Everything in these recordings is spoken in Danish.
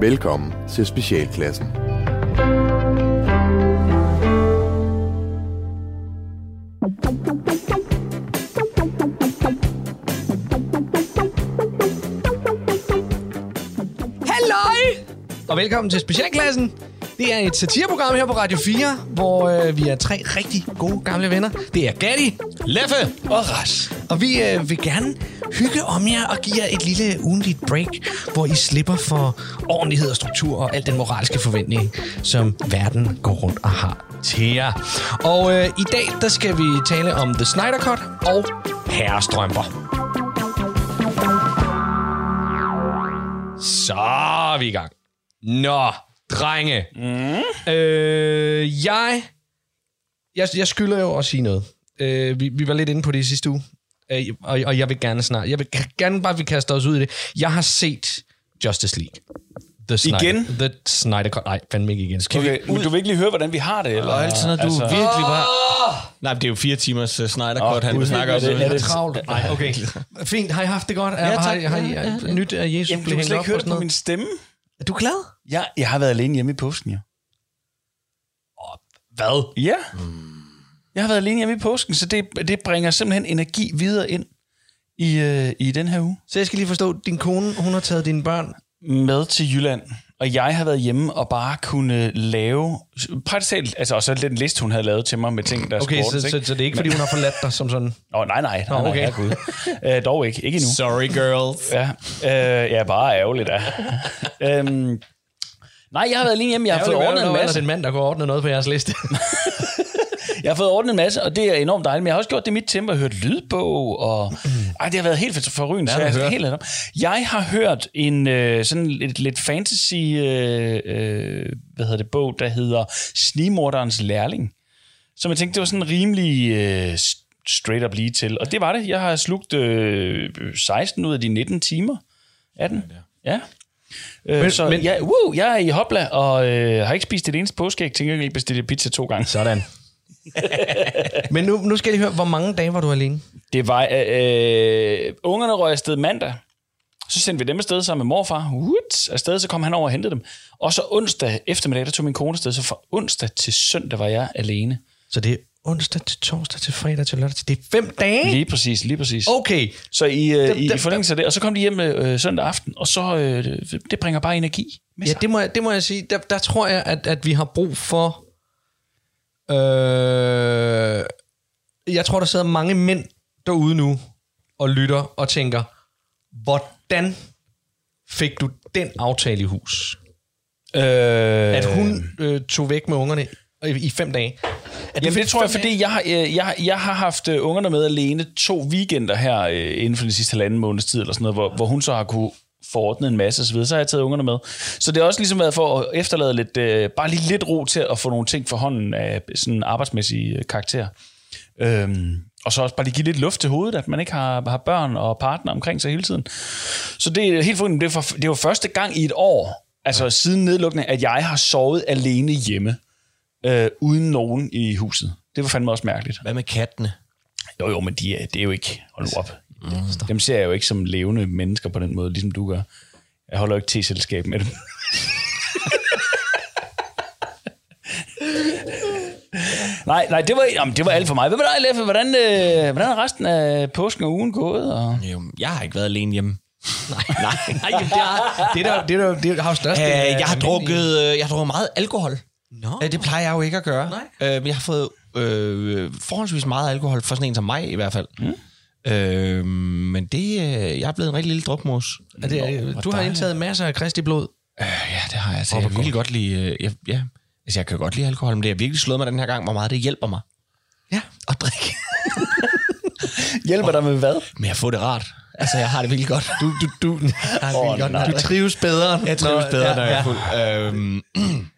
Velkommen til Specialklassen. Og velkommen til Specialklassen. Det er et satireprogram her på Radio 4, hvor øh, vi er tre rigtig gode gamle venner. Det er Gatti, Leffe og Ras. Og vi øh, vil gerne hygge om jer og give jer et lille ugenligt break, hvor I slipper for ordentlighed og struktur og al den moralske forventning, som verden går rundt og har til jer. Og øh, i dag, der skal vi tale om The Snyder Cut og herrestrømper. Så er vi i gang. Nå, drenge. Mm. Øh, jeg, jeg... Jeg skylder jo at sige noget. Øh, vi, vi var lidt inde på det i sidste uge. Øh, og, og jeg vil gerne snart... Jeg vil gerne bare, at vi kaster os ud i det. Jeg har set Justice League. The Snyder, Igen? The Snyder Cut. Nej, fandme ikke igen. Skal Okay, vi, men du vil ikke lige høre, hvordan vi har det? Eller? Og altid, når du altså, virkelig bare... Nej, det er jo fire timers uh, Snyder Cut, Åh, han snakker er det- er det- travlt. Nej, okay. Fint. Har I haft det godt? Ja, tak. har, I, har I ja, ja, nyt af Jesus Jamen, du hængt slet ikke høre og det sådan på min stemme. Er du glad? Jeg, jeg har været alene hjemme i påsken, jo. Hvad? Ja. Jeg har været alene hjemme i påsken, så det, det bringer simpelthen energi videre ind i, øh, i den her uge. Så jeg skal lige forstå, din kone, hun har taget dine børn Med til Jylland. Og jeg har været hjemme og bare kunne lave... Praktisk talt, altså også den liste, hun havde lavet til mig med ting, der Okay, skulle så, så, så det er ikke, fordi hun har forladt dig som sådan? Nå, nej, nej. nej, Nå, nej okay. herregud. øh, dog ikke. Ikke endnu. Sorry, girls. Ja, øh, ja bare ærgerligt, ja. øhm, nej, jeg har været alene hjemme. Jeg har fået ordnet en masse. den mand, der går ordnet noget på jeres liste. Jeg har fået ordnet en masse, og det er enormt dejligt. Men jeg har også gjort det i mit tempo. Jeg har hørt lydbog, og... Ej, det har været helt forrygende. så har jeg, helt om. jeg har hørt en øh, sådan lidt, lidt fantasy... Øh, øh, hvad hedder det? Bog, der hedder Snimorderens Lærling. Som jeg tænkte, det var sådan rimelig øh, straight up lige til. Og det var det. Jeg har slugt øh, 16 ud af de 19 timer af den. Ja. Øh, Men- så men- ja, woo, jeg er i hopla, og øh, har ikke spist et eneste påskeæg. Tænker jeg ikke bestille pizza to gange. Sådan. Men nu, nu skal jeg lige høre, hvor mange dage var du alene? Det var, øh, øh, ungerne røg afsted mandag. Så sendte vi dem afsted sammen med morfar. What? Afsted, så kom han over og hentede dem. Og så onsdag eftermiddag, der tog min kone afsted. Så fra onsdag til søndag var jeg alene. Så det er onsdag til torsdag til fredag til lørdag til... Det er fem dage? Lige præcis, lige præcis. Okay. Så i, øh, Dem- i, i forlængelse af det, og så kom de hjem øh, søndag aften, og så øh, det bringer bare energi med Ja, sig. det må jeg, det må jeg sige. Der, der tror jeg, at, at vi har brug for... Øh, jeg tror, der sidder mange mænd derude nu og lytter og tænker, hvordan fik du den aftale i hus? Øh, At hun øh, tog væk med ungerne i, i fem dage. Er Jamen det tror jeg, fordi jeg har, øh, jeg, jeg har haft øh, ungerne med alene to weekender her øh, inden for den sidste halvanden måneds tid, eller sådan noget, hvor, hvor hun så har kunne forordne en masse osv., så har jeg taget ungerne med. Så det har også ligesom været for at efterlade lidt, øh, bare lige lidt ro til at få nogle ting for hånden af sådan arbejdsmæssig øh, karakter. Øhm, og så også bare lige give lidt luft til hovedet, at man ikke har, har børn og partner omkring sig hele tiden. Så det er helt forunderligt. Det, for, det var første gang i et år, altså ja. siden nedlukningen, at jeg har sovet alene hjemme, øh, uden nogen i huset. Det var fandme også mærkeligt. Hvad med kattene? Jo, jo, men de er, det er jo ikke... Hold nu op. Dem ser jeg jo ikke som levende mennesker på den måde, ligesom du gør. Jeg holder jo ikke til-selskab med dem. nej, nej, det var, jamen, det var alt for mig. Hvad med dig, Leffe? Hvordan, øh, hvordan er resten af påsken og ugen gået? Og... Jo, jeg har ikke været alene hjemme. Nej, nej. Nej, jamen, det, er, det, der, det, der, det har jo størst. Øh, jeg har drukket, øh, jeg har drukket meget alkohol. Nå. Øh, Det plejer jeg jo ikke at gøre. Nej. Øh, men jeg har fået øh, forholdsvis meget alkohol, for sådan en som mig i hvert fald. Mm. Øh, men det, øh, jeg er blevet en rigtig lille drukmos. Er det, hvor du har indtaget masser af Kristi blod. Øh, ja, det har jeg. Altså, jeg kan virkelig godt lide... Øh, jeg, ja, altså, jeg kan godt lide alkohol, men det har virkelig slået mig den her gang, hvor meget det hjælper mig Ja. at drikke. Hjælper dig med hvad? Men jeg får det rart. Altså, jeg har det virkelig godt. Du, du, du, Åh, godt, nej. du trives bedre. Jeg trives Nå, bedre, ja, når jeg er fuld. Øhm,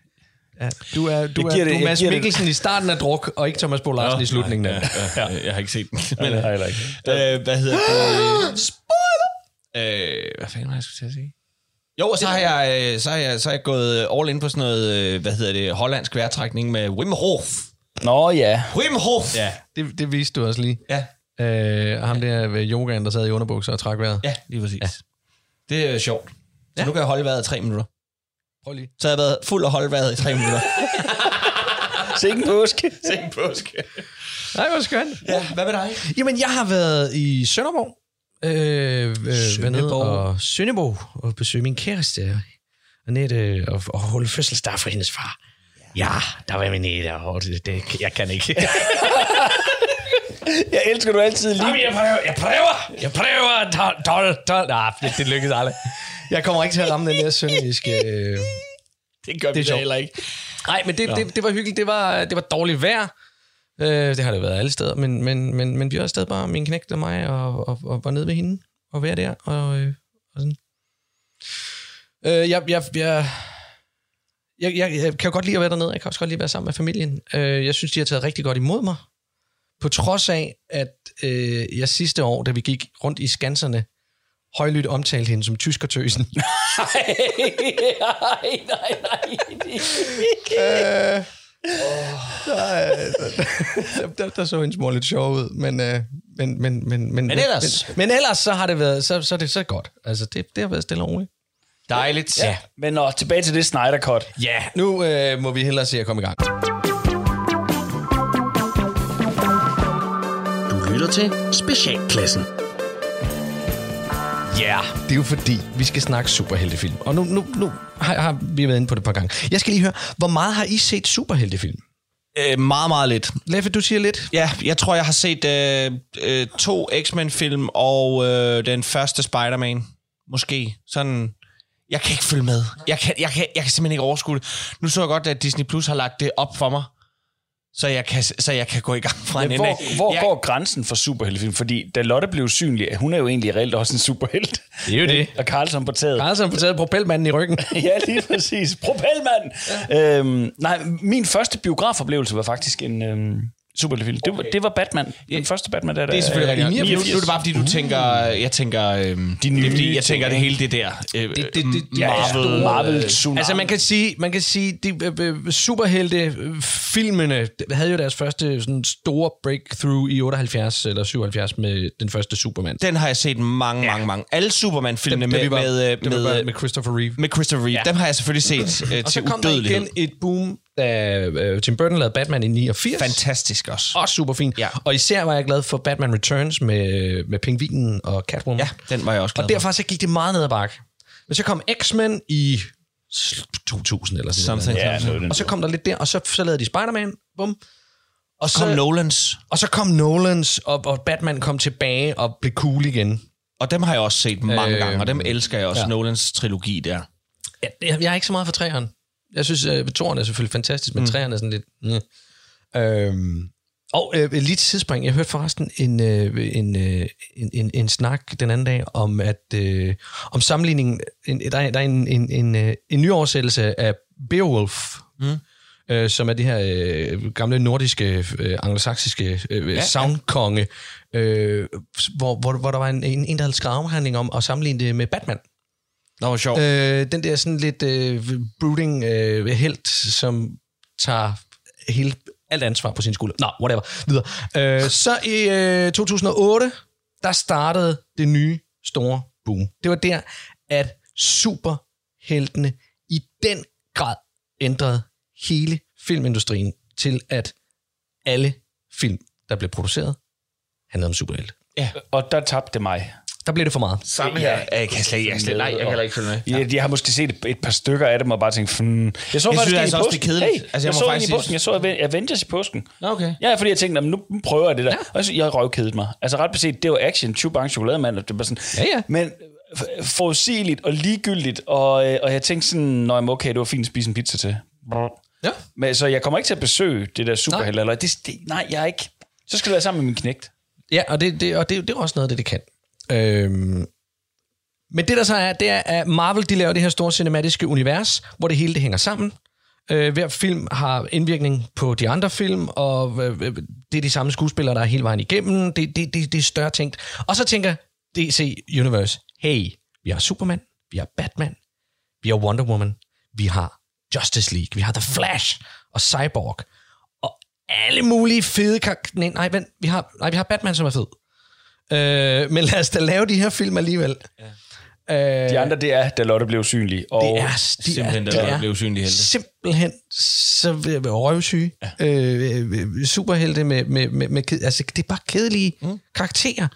Ja. Du er, du er, giver du det- er Mads giver det- Mikkelsen i starten af druk, og ikke Thomas Bo Larsen i slutningen af det. ja, ja. Jeg har ikke set den. Men, nej, heller ikke. øh, hvad hedder det? Spoiler! Øh, hvad fanden var jeg skulle til at sige? Jo, og så har jeg, øh, så har jeg, så har jeg gået all in på sådan noget, øh, hvad hedder det, hollandsk vejrtrækning med Wim Hof. Nå ja. Wim Hof! Ja. Det, det viste du også lige. Ja, Øh, ham der ved yogaen, der sad i underbukser og trak vejret. ja lige præcis. Ja. Det er sjovt. Så nu kan jeg holde vejret i tre minutter. Prøv lige. Så havde jeg været fuld af holdvejret i tre minutter. Sikke påske. Tænk påske. Nej, hvor skønt. Ja, hvad med dig? Jamen, jeg har været i Sønderborg. Øh, øh, Sønderborg. og Sønderborg og besøge min kæreste. Annette og, og holde fødselsdag for hendes far. Ja, der var min Annette, og det, det, jeg kan ikke. Jeg elsker du altid lige. Jamen, jeg prøver, jeg prøver, jeg prøver, 12, 12, 12. Nej, det, det lykkedes aldrig. Jeg kommer ikke til at ramme den der sønderjyske... Øh... Det gør Det er sjovt. ikke. Nej, men det, det, det var hyggeligt. Det var, det var dårligt vejr. Øh, det har det været alle steder. Men, men, men, men vi var afsted bare, min knægt og mig, og, og, og var nede ved hende, og være der, og, øh, og sådan. Øh, jeg, jeg, jeg, jeg, jeg, jeg kan jo godt lide at være dernede. Jeg kan også godt lide at være sammen med familien. Øh, jeg synes, de har taget rigtig godt imod mig. På trods af, at øh, jeg sidste år, da vi gik rundt i skanserne, højlydt omtalte hende som tyskertøsen. nej, nej, nej. der, der, der så hendes mor lidt sjov ud, men, øh, men, men, men, men, Men ellers? Men, men ellers så har det været, så, så er det så godt. Altså, det, det har været stille og roligt. Dejligt. Ja. Men nå, tilbage til det Snyder Cut. Ja, nu øh, må vi hellere se at komme i gang. Du lytter til Specialklassen. Ja, yeah, det er jo fordi, vi skal snakke superheltefilm. Og nu, nu, nu har, har vi været inde på det et par gange. Jeg skal lige høre, hvor meget har I set superheltefilm? Øh, meget, meget lidt. Leffe, du siger lidt. Ja, jeg tror, jeg har set øh, øh, to X-Men-film og øh, den første Spider-Man. Måske. Sådan... Jeg kan ikke følge med. Jeg kan, jeg kan, jeg kan simpelthen ikke overskue det. Nu så jeg godt, at Disney Plus har lagt det op for mig, så jeg kan, så jeg kan gå i gang fra en Ja, ende af. hvor, hvor jeg, går grænsen for superheltefilm? Fordi da Lotte blev synlig, hun er jo egentlig reelt også en superhelt. Det er jo det. Og Carlson på taget. Carlsen har taget propelmanden i ryggen. ja, lige præcis. Propelmand! Ja. Øhm, nej, min første biografoplevelse var faktisk en øhm, superheltefilm. Det, var, det var Batman. Den første Batman, der det er selvfølgelig rigtigt. Nu, nu 89. er det bare, fordi du tænker... Jeg tænker... Øhm, de nye, det er, fordi, jeg tænker, det hele det der... Øh, Det- det- det- det- Marvel... Ja, Marvel tsunami. Altså man kan sige, man kan sige, de øh, øh, superhelte øh, filmene havde jo deres første sådan store breakthrough i 78 eller 77 med den første Superman. Den har jeg set mange, mange, mange. Alle Superman-filmene med, med, med, med, med Christopher Reeve. med Christopher Reeve. Dem har jeg selvfølgelig set øh, Og så til kom der udødelighed. igen et boom, da øh, Tim Burton lavede Batman i 89. Fantastisk også. Også super fint. Ja. Og især var jeg glad for Batman Returns med, med Pingvinen og Catwoman. Ja, den var jeg også glad Og derfra så gik det meget ned ad bakke. Men så kom X-Men i 2000 eller sådan noget. Ja, den Og så kom der lidt der, og så, så lavede de Spider-Man, bum. Og Så kom Nolans, Og så kom Nolans, og, og Batman kom tilbage og blev cool igen. og dem har jeg også set mange Øh, gange, og dem elsker jeg også, ja. Nolans trilogi der. Jeg, jeg, jeg er ikke så meget for træerne. Jeg synes, toren er selvfølgelig fantastisk, men mm. træerne er sådan lidt... Mm. Øhm, og øh, lige til sidespring, jeg hørte forresten en, øh, en, øh, en, en, en snak den anden dag om, at øh, om sammenligningen... En, der, er, der er en, en, en, øh, en ny oversættelse af Beowulf, mm. øh, som er det her øh, gamle nordiske, øh, anglosaksiske øh, ja, soundkonge, øh, hvor, hvor, hvor der var en, en, en der havde skrevet afhandling om at sammenligne det med Batman. Nå, hvor sjovt. Øh, den der sådan lidt øh, brooding øh, helt, som tager hele, alt ansvar på sin skulder. Nå, whatever. Videre. Øh, så i øh, 2008, der startede det nye store boom. Det var der, at superheltene i den grad ændrede hele filmindustrien til, at alle film, der blev produceret, handlede om superhelte. Og der tabte det mig. Der blev det for meget. Samme her. Jeg kan slet ikke, jeg, slet, nej, jeg kan heller ikke følge med. Ja. Jeg, jeg har måske set et, et par stykker af dem og bare tænkt, hmm. Jeg så Jeg faktisk synes altså også, påsken. det er kedeligt. Hey, Altså, jeg jeg, må så faktisk i påsken. Jeg så Aven- Avengers i påsken. Okay. Ja, fordi jeg tænkte, "Nå, men nu prøver jeg det der. Ja. Og så, jeg røvkedede mig. Altså ret beset, det var action, Chewbacca chokolademand, og det var sådan. Ja, ja. Men forudsigeligt og ligegyldigt, og, øh, og jeg tænkte sådan, Nå, okay, det var fint at spise en pizza til. Ja. Men, så jeg kommer ikke til at besøge det der superhelte. Eller, det, det, nej, jeg er ikke. Så skal du være sammen med min knægt. Ja, og det, det, og det, det er også noget af det, det kan. Øhm, men det der så er, det er, at Marvel de laver det her store cinematiske univers, hvor det hele det hænger sammen. Øh, hver film har indvirkning på de andre film, og øh, øh det er de samme skuespillere, der er hele vejen igennem. Det, det, det, det er større tænkt. Og så tænker DC Universe, hey, vi har Superman, vi har Batman, vi har Wonder Woman, vi har Justice League, vi har The Flash og Cyborg, og alle mulige fede karakterer. Nej, nej, vent, vi har, nej, vi har Batman, som er fed. Øh, men lad os da lave de her film alligevel. Øh, De andre, det er, da Lotte blev synlig. Og det er, de Simpelthen, er, da Lotte blev usynlig helte. Simpelthen så røvsyge. Ja. Øh, superhelte med, med, med, med ked, altså, det er bare kedelige mm. karakterer.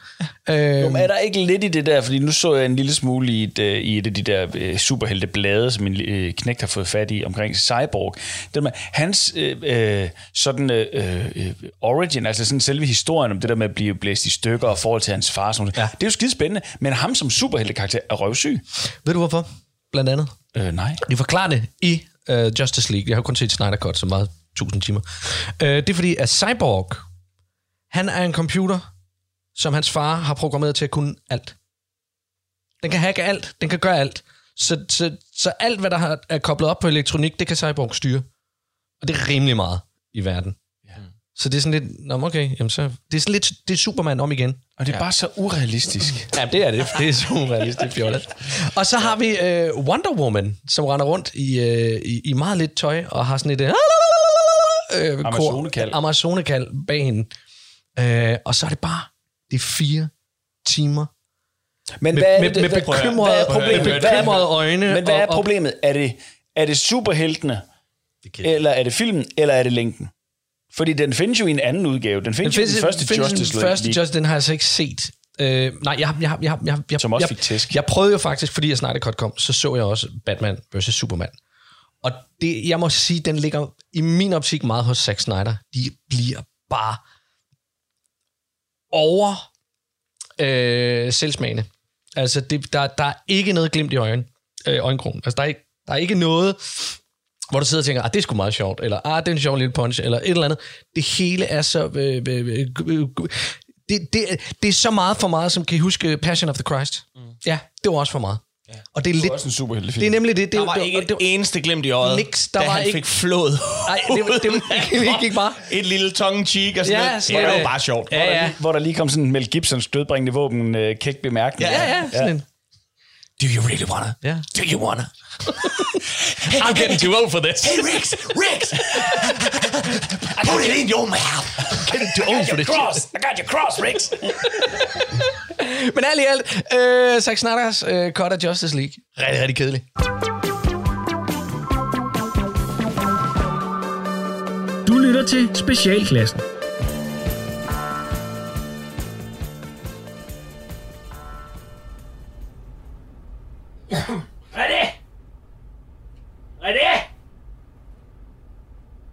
Ja. Øh, Jo, men er der ikke lidt i det der, fordi nu så jeg en lille smule i et, øh, i et af de der øh, superhelteblade, som en øh, knægt har fået fat i omkring Cyborg. Det med, hans øh, øh, sådan øh, øh, origin, altså sådan selve historien om det der med at blive blæst i stykker og forhold til hans far, sådan, ja. det er jo skide spændende, men ham som superheltekarakter er røvsyg. ved du hvorfor? Blandt andet. Øh, nej. De forklarer det i uh, Justice League. Jeg har kun set Snyder Cut, så meget 1000 timer. Uh, det er fordi, at Cyborg, han er en computer, som hans far har programmeret til at kunne alt. Den kan hacke alt. Den kan gøre alt. Så, så, så alt, hvad der har- er koblet op på elektronik, det kan Cyborg styre. Og det er rimelig meget i verden. Så det er sådan lidt, nå, okay, jamen så, det er sådan lidt, det er Superman om igen. Og det er ja. bare så urealistisk. Ja, det er det. Det er super realistisk fjollet. Og så har vi øh, Wonder Woman, som render rundt i, øh, i, i meget lidt tøj, og har sådan et... Øh, øh, Amazonekald. Amazonekald bag hende. Øh, og så er det bare de fire timer Men med, hvad er med, det, med bekymrede, hvad er problemet? med bekymrede øjne. Men hvad er problemet? Er det, er det superheltene, eller er det filmen, eller er det længden? Fordi den findes jo i en anden udgave. Den findes, den findes jo i den første findes Justice den League. første Justice, den har jeg altså ikke set. Øh, nej, jeg, jeg, jeg, jeg, jeg, Som også jeg, fik tæsk. Jeg prøvede jo faktisk, fordi jeg Snyder Cut kom, så så jeg også Batman vs. Superman. Og det, jeg må sige, den ligger i min optik meget hos Zack Snyder. De bliver bare over øh, selvsmagende. Altså, det, der, der er ikke noget glimt i øjen, øh, øjenkrogen. Altså, der er, ikke, der er ikke noget, hvor du sidder og tænker, ah, det er sgu meget sjovt, eller ah, det er en sjov lille punch, eller et eller andet. Det hele er så... Øh, øh, øh, det, det, det er så meget for meget, som kan I huske Passion of the Christ. Mm. Ja, det var også for meget. Ja. Og det er Det lidt... er også en superheltefilm. Det er nemlig det. det Der var det, ikke det, et eneste glimt i øjet, Niks, der da var han ikke- fik flået. Nej, det, det, det, det gik bare. Et lille tongue cheek og sådan Ja, noget. sådan Det var det. jo bare sjovt. Ja, ja. Hvor der lige kom sådan en Mel Gibsons dødbringende våben øh, kæk bemærkning. Ja, ja, sådan en. Do you really wanna? Ja. Do you wanna? I'm getting too old for this. Hey, Riggs! Riggs! Put it in your mouth! Getting too old for this. Cross! I got your cross, Riggs! Men alt i alt, øh, Zack Snyder's øh, cut af Justice League. Rigtig, rigtig kedelig. Du lytter til Specialklassen. René! René!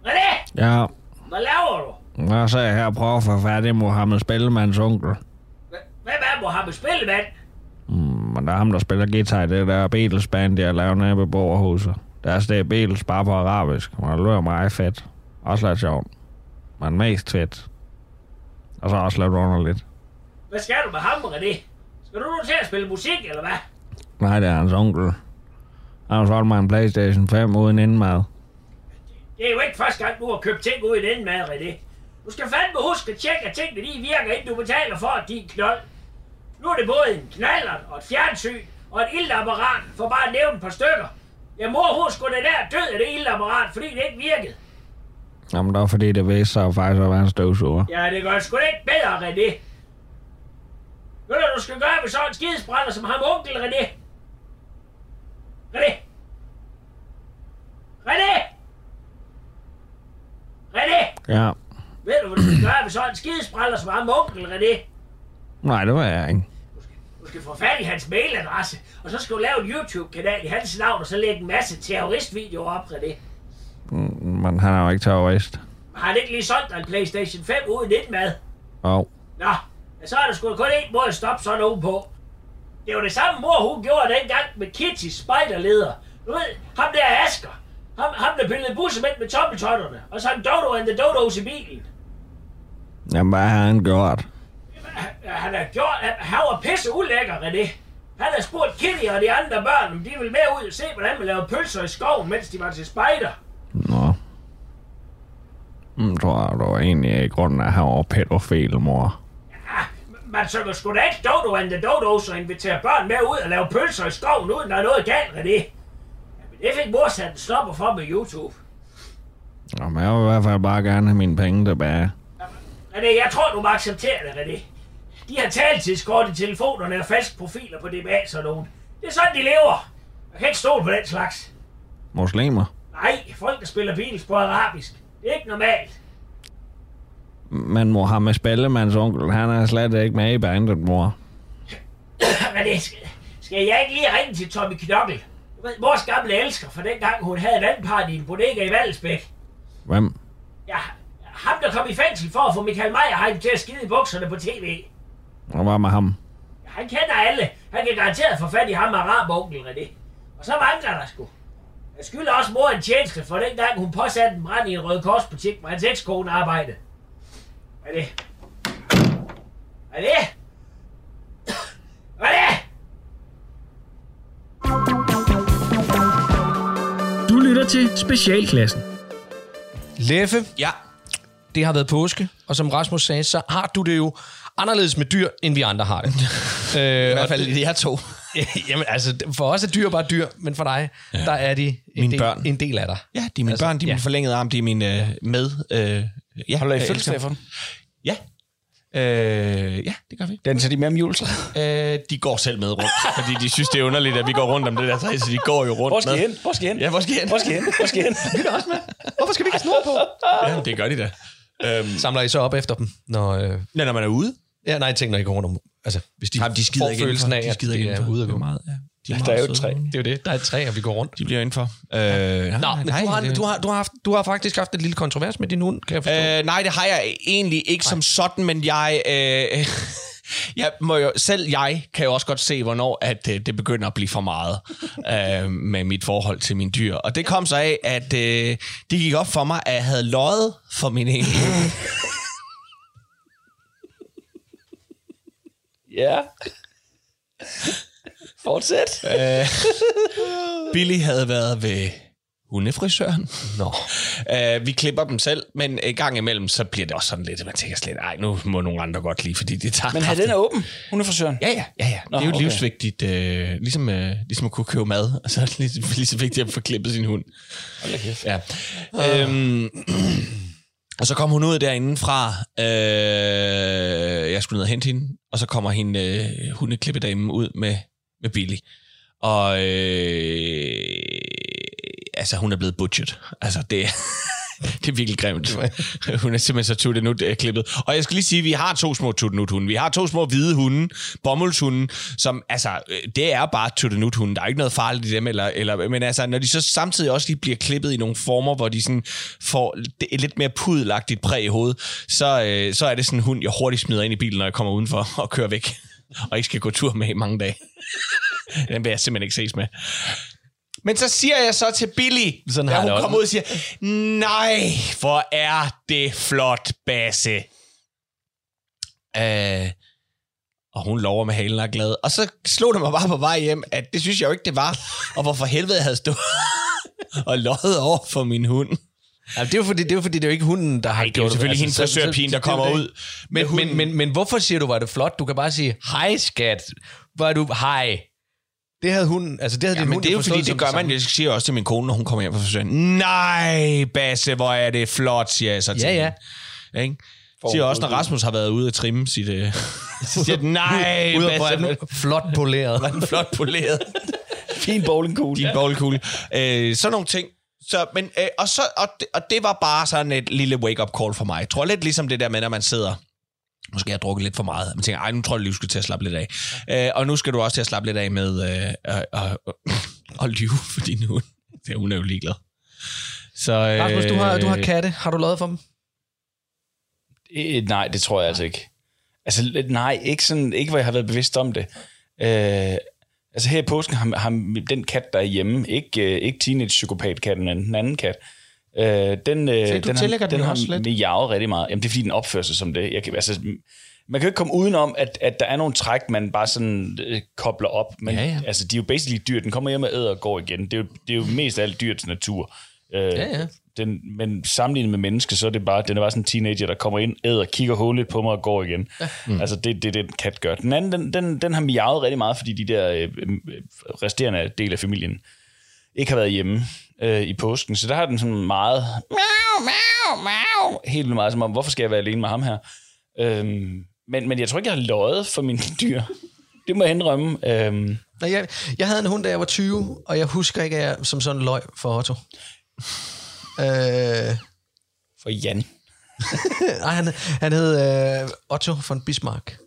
René! Ja, Hvad laver du? jeg sagde her prøver at få fat i Mohammed Spellemanns onkel. Hvem er Mohammed Spillemand? Men der er ham, der spiller guitar i det der Beatles band, de har lavet nede på Borgerhuset. Deres det er Beatles bare på arabisk, og det lyder meget fedt. Også lidt sjovt. Men mest fedt. Og så også lidt underligt. Hvad skal du med ham, René? Skal du nu til at spille musik, eller hvad? Nej, det er hans onkel. Han har solgt mig en Playstation 5 uden indmad. Det er jo ikke første gang, du har købt ting ud i den mad, René. Du skal fandme huske at tjekke, at tingene de virker, inden du betaler for at din knold. Nu er det både en knaller og et fjernsyn og et ildapparat, for bare at nævne et par stykker. Ja, mor, hun skulle da der død af det ildapparat, fordi det ikke virkede. Jamen, det var fordi, det viste sig faktisk at være en støvsuger. Ja, det gør sgu da ikke bedre, René. Ved du, skal gøre med sådan en skidesbrænder som ham onkel? René! René! René! Ja. Ved du, hvad du skal gøre med sådan en skidesbrænder som ham onkel, René? Nej, det var jeg ikke. Du skal få fat i hans mailadresse, og så skal du lave en YouTube-kanal i hans navn, og så lægge en masse terroristvideoer op, René. Men han er jo ikke terrorist. Har han ikke lige solgt en Playstation 5 uden indmad? Og Nå, ja, så er der sgu kun én måde at stoppe sådan nogen på. Det var det samme mor, hun gjorde dengang med Kitty spejderleder. Du ved, ham der er Asger. Ham, ham der pillede bussemænd med tommeltotterne. Og så han Dodo and the Dodos i bilen. jamen, hvad har han gjort? Han har gjort, han, var pisse ulækker, René. Han har spurgt Kitty og de andre børn, om de ville med ud og se, hvordan man laver pølser i skoven, mens de var til spejder. Nå. Tror jeg, det var egentlig i grunden, at han var pædofil, mor. Man synger sgu da ikke Dodo and the Dodos og inviterer børn med ud og lave pølser i skoven, uden der er noget galt, René. Ja, det fik mor sat en stopper for med YouTube. Nå, men jeg vil i hvert fald bare gerne have mine penge tilbage. René, jeg tror, du må acceptere det, René. De har taltidskort i telefonerne og falske profiler på DBA, sådan nogen. Det er sådan, de lever. Jeg kan ikke stole på den slags. Muslimer. Nej, folk, der spiller Beatles på arabisk. Det er ikke normalt. Men Mohammed Spellemanns onkel, han er slet ikke med i bandet, mor. Men det skal, skal jeg ikke lige ringe til Tommy Knokkel? Vores gamle elsker fra dengang, hun havde vandparty i en bodega i Valdesbæk. Hvem? Ja, ham der kom i fængsel for at få Michael Meyerheim til at skide i bukserne på tv. Og hvad med ham? Ja, han kender alle. Han kan garanteret få fat i ham arabonkel René. Og så mangler der sgu. Jeg skylder også mor en tjeneste for den gang, hun påsatte en brand i en rød korsbutik, hvor hans ekskone arbejdede. Hvad er det? Hvad er det? Lytter til Specialklassen. Leffe, Ja. det har været påske, og som Rasmus sagde, så har du det jo anderledes med dyr, end vi andre har det. øh, I hvert fald i de her to. Jamen altså, for os er dyr bare dyr, men for dig, ja. der er de en, Mine del, børn. en del af dig. Ja, de er mine Altså, børn, de er ja. min forlængede arm, de er mine øh, med... Øh, ja, Holder I elsker- for den? Ja. Øh, ja, det gør vi. Den tager de med om juletræet. Øh, de går selv med rundt, fordi de synes, det er underligt, at vi går rundt om det der træ, så de går jo rundt Hvor skal I med. hen? Hvor skal I hen? Ja, hvor skal I hen? Hvor skal I hen? Hvor skal I hen? Hvorfor skal vi ikke have snor på? Ja, det gør de da. Øhm, Samler I så op efter dem, når... Øh, ja, når man er ude. ja, nej, jeg tænker, når I går rundt om... Altså, hvis de, Jamen, de skider får ikke følelsen af, De at skider de ikke er ude at Det er gå. meget, ja. De Der meget er jo et træ. Det er jo det. Der er et træ, og vi går rundt. De bliver indenfor. Øh, nej, Nå, men nej, du, har, det- du, har, du, har haft, du har faktisk haft et lille kontrovers med din hund, kan jeg forstå. Øh, nej, det har jeg egentlig ikke som sådan, men jeg... Øh, jeg må jo, selv jeg kan jo også godt se, hvornår at, øh, det begynder at blive for meget øh, med mit forhold til mine dyr. Og det kom så af, at øh, det gik op for mig, at jeg havde løjet for min egen hund. Ja. Fortsæt. Øh, Billy havde været ved hundefrisøren. Nå. Uh, vi klipper dem selv, men en gang imellem, så bliver det også sådan lidt, at man tænker slet, ej, nu må nogle andre godt lide, fordi det tager Men har den er åben? Hun er frisøren. Ja, ja, ja, ja. Nå, det er jo okay. livsvigtigt, øh, ligesom, øh, ligesom at kunne købe mad, og så er det lige, lige så vigtigt at få klippet sin hund. Ja. Øhm, og så kom hun ud derinde fra, øh, jeg skulle ned og hente hende, og så kommer hende, øh, hundeklippedamen ud med, med Billy. Og øh, altså, hun er blevet butchet. Altså, det, det er virkelig grimt. Hun er simpelthen så tuttenut øh, klippet. Og jeg skal lige sige, at vi har to små tuttenut-hunde. Vi har to små hvide hunde, bomuldshunde, som, altså, øh, det er bare tuttenut-hunde. Der er ikke noget farligt i dem, eller, eller, men altså, når de så samtidig også lige bliver klippet i nogle former, hvor de sådan får et lidt mere pudelagtigt præg i hovedet, så, øh, så er det sådan en hund, jeg hurtigt smider ind i bilen, når jeg kommer udenfor og kører væk. Og ikke skal gå tur med i mange dage. Den vil jeg simpelthen ikke ses med. Men så siger jeg så til Billy, Sådan da har hun kommer ud og siger, nej, hvor er det flot, Basse. Øh, og hun lover med halen og er glad. Og så slog det mig bare på vej hjem, at det synes jeg jo ikke, det var. Og hvorfor helvede jeg havde stået og løjet over for min hund. Ja, det er jo fordi, det er jo fordi, det er jo ikke hunden, der har Nej, det er jo selvfølgelig hende frisørpigen, der kommer ud. Men, hunden. men, men, men hvorfor siger du, var det flot? Du kan bare sige, hej skat. Var du, hej. Det havde hunden, altså det havde Ja, din men hund det er jo fordi, det gør man. Jeg siger også til min kone, når hun kommer hjem fra frisøren. Nej, Basse, hvor er det flot, siger jeg så til Ja, ja. Ikke? Siger også, når Rasmus har været ude at trimme sit... Øh, jeg, nej, Ude Basse, branden, flot poleret. flot poleret. Fin bowlingkugle. Din bowlingkugle. Øh, sådan nogle ting. Så, men, øh, og, så, og, det, og det var bare sådan et lille wake-up call for mig. Jeg tror lidt ligesom det der med, når man sidder Måske har jeg drukket lidt for meget. Man tænker, ej, nu tror jeg, du skal til at slappe lidt af. Øh, og nu skal du også til at slappe lidt af med øh, at, at, at lyve for din hund. Det hun er jo ligeglad. Så, øh, Rasmus, du har, du har katte. Har du lavet for dem? Øh, nej, det tror jeg altså ikke. Altså, nej, ikke, sådan, ikke hvor jeg har været bevidst om det. Øh, altså her i påsken har, har den kat, der er hjemme, ikke, øh, ikke teenage-psykopat-katten, men den anden kat, øh, den, øh, du den, tillægger har, den den har også lidt? miavet rigtig meget. Jamen, det er fordi, den opfører sig som det. Jeg kan, altså, man kan jo ikke komme udenom, at, at der er nogle træk, man bare sådan øh, kobler op. Men Ja, ja. altså, de er jo basically dyr. Den kommer hjem og æder og går igen. Det er jo, det er jo mest af alt dyrets natur. Øh, Ja, ja. Den, men sammenlignet med mennesker, så er det bare, den er bare sådan en teenager, der kommer ind, æder, kigger håndligt på mig og går igen. Mm. Altså, det er det, den kat gør. Den anden, den, den, den har miavet rigtig meget, fordi de der øh, øh, resterende del af familien ikke har været hjemme øh, i påsken. Så der har den sådan meget, miau, miau, miau, helt vildt meget, som om, hvorfor skal jeg være alene med ham her? Øhm, men, men jeg tror ikke, jeg har løjet for mine dyr. det må jeg indrømme. Øhm, Nej, jeg, jeg havde en hund, da jeg var 20, og jeg husker ikke, at jeg som sådan løg for Otto. Øh, for Jan. nej, han, han hed øh, Otto von Bismarck.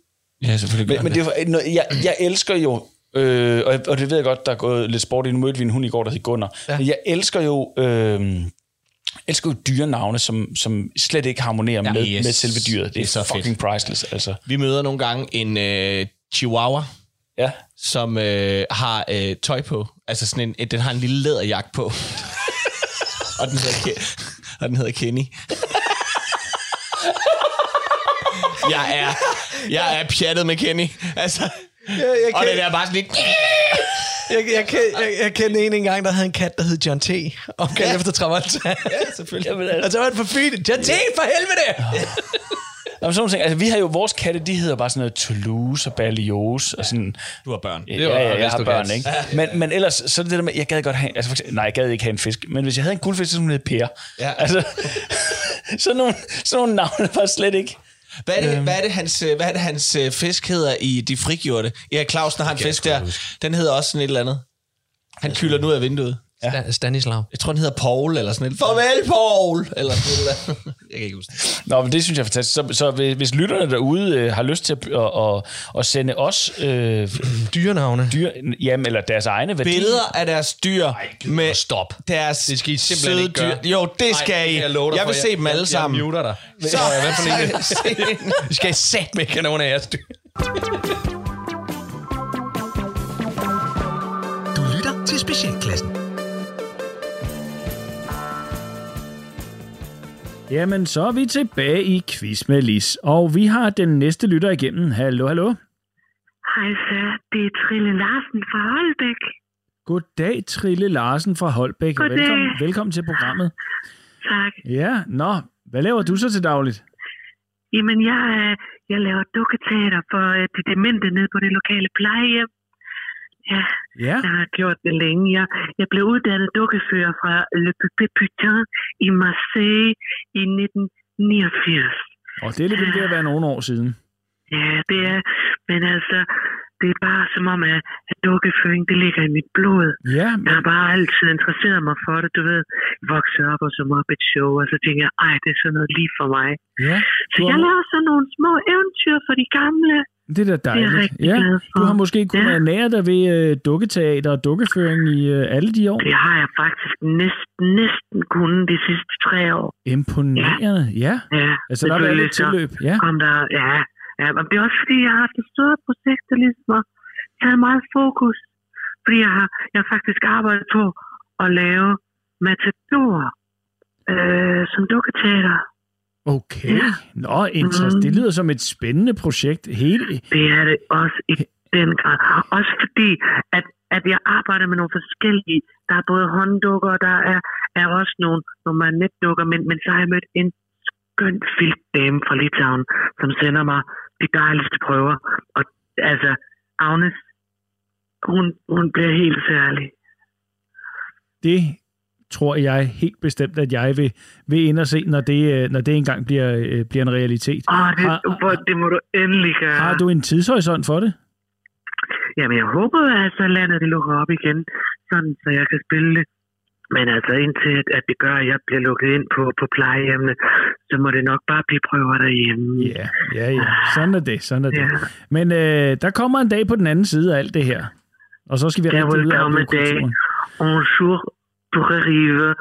Ja, selvfølgelig. Men, men det er, jeg, jeg elsker jo, øh, og, og det ved jeg godt, der er gået lidt sport i. Nu mødte vi en hund i går, der hed Gunnar. Ja. Men jeg elsker jo... Øh, elsker jo dyrenavne, som, som slet ikke harmonerer Ja, med, yes. med selve dyret. Det, Det er så fucking priceless, altså. Vi møder nogle gange en øh, chihuahua, Ja. som øh, har øh, tøj på. Altså sådan en, den har en lille læderjakke på. og, den hedder og den hedder Kenny. jeg er, jeg er pjattet med Kenny. Altså, Jeg, jeg, og det er bare sådan lidt... jeg, jeg, jeg, jeg, jeg kendte en engang, der havde en kat, der hed John T. Opkaldt ja. efter Travolta. Ja, selvfølgelig. Jamen, altså. Og så var han for fint. John T, for helvede! Jamen, sådan ting. Altså, vi har jo, vores katte, de hedder bare sådan noget Toulouse og Berlioz og sådan. Du har børn. Ja, ja, ja, jeg har børn, ikke? Men, men ellers, så er det det der med, jeg gad godt have, altså, for eksempel, nej, jeg gad ikke have en fisk, men hvis jeg havde en guldfisk, så skulle den hedde Per. Ja. Altså, sådan nogle, sådan nogle navne var slet ikke. Hvad er, det, hvad, er det, hans, øh, hvad er det, hans øh, fisk hedder i De Frigjorte? Erik Clausen har en fisk der. Den hedder også sådan et eller andet. Han kylder den ud af vinduet. Ja. Stanislav. Jeg tror, den hedder Paul, eller sådan et. Farvel, Paul! Eller sådan noget. Jeg kan ikke huske det. Nå, men det synes jeg er fantastisk. Så, så hvis, hvis lytterne derude øh, har lyst til at, at, at, at sende os øh, Dyrenavne. dyr, jamen, eller deres egne værdier. Billeder af deres dyr med stop. deres Det skal I simpelthen søde ikke gøre. dyr. Jo, det skal I. jeg lover dig jeg for, vil se dem alle sammen. Jeg muter dig. Så, hvad for en? Skal i sat med ikke have nogen af jeres dyr. Du lytter til Specialklassen. Jamen, så er vi tilbage i Quiz med Lis, og vi har den næste lytter igennem. Hallo, hallo. Hej så, det er Trille Larsen fra Holbæk. Goddag, Trille Larsen fra Holbæk. Goddag. Velkommen, velkommen til programmet. Tak. Ja, nå, hvad laver du så til dagligt? Jamen, jeg, øh, jeg laver dukketeater for øh, de demente nede på det lokale plejehjem. Ja, Ja, jeg har gjort det længe. Jeg, jeg blev uddannet dukkefører fra Le Pupé Putain i Marseille i 1989. og det er lidt ved at være nogle år siden. Ja, det er, men altså, det er bare som om, at, at dukkeføring, det ligger i mit blod. Ja, Jeg har bare altid interesseret mig for det, du ved. Vokset op og så Muppet Show, og så tænker jeg, ej, det er sådan noget lige for mig. ja. Så Du jeg har, laver sådan nogle små eventyr for de gamle. Det er da Det er dejligt. Ja, du har måske kunnet Ja. ernære dig ved øh, dukketeater og dukkeføring i øh, alle de år. Det har jeg faktisk næsten, næsten kunnet de sidste tre år. Imponerende, ja. Ja, Altså, der været lidt tilløb. Ja, kom der, ja, ja, men det er også fordi, jeg har haft et større projekt, der ligesom har taget meget fokus. Fordi jeg har, jeg har faktisk arbejdet på at lave Matador øh, som dukketeater. Okay. Nå, interessant. Mm. Det lyder som et spændende projekt. Hele, Det er det også i den grad. Også fordi, at, at jeg arbejder med nogle forskellige. Der er både hånddukker, og der er, er også nogle, nogle marionetdukker, men, men så har jeg mødt en skøn filtdame fra Litauen, som sender mig de dejligste prøver. Og altså, Agnes, hun, hun bliver helt særlig. det tror jeg helt bestemt, at jeg vil, vil ind og se, når det, øh, når det engang bliver, øh, bliver en realitet. Åh, det, Har- det må du endelig gøre. Har du en tidshorisont for det? Jamen, jeg håber, at så landet det lukker op igen, sådan så jeg kan spille det. Men altså indtil, at- at det gør, at jeg bliver lukket ind på, på plejehjemmene, så må det nok bare blive prøver derhjemme. Ja, ja, ja. Sådan er det, sådan er det. Ja. Men øh, der kommer en dag på den anden side af alt det her. Og så skal vi rigtig ud dag. kulturen. Un jour pour arrive,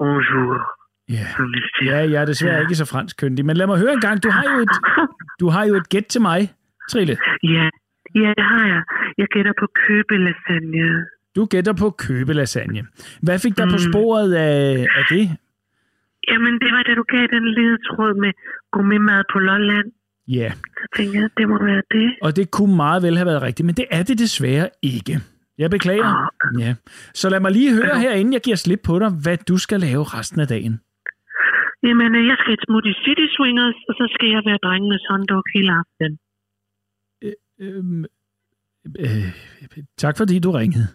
un jour, siger. ja, jeg er desværre ikke så fransk køndig. Men lad mig høre en gang. Du har jo et, du har jo et gæt til mig, Trille. Ja, ja, det har jeg. Jeg gætter på købelasagne. Du gætter på købelasagne. Hvad fik dig på Mm. sporet af, af det? Jamen, det var da du gav den lille tråd med gourmetmad på Lolland. Ja, Så tænkte jeg, det må være det. og det kunne meget vel have været rigtigt, men det er det desværre ikke. Jeg beklager. Ja. Så lad mig lige høre her, inden jeg giver slip på dig, hvad du skal lave resten af dagen. Jamen, øh, jeg skal et smut i City Swingers, og så skal jeg være drengenes hånddog hele aftenen. Øhm, øh, tak fordi du ringede.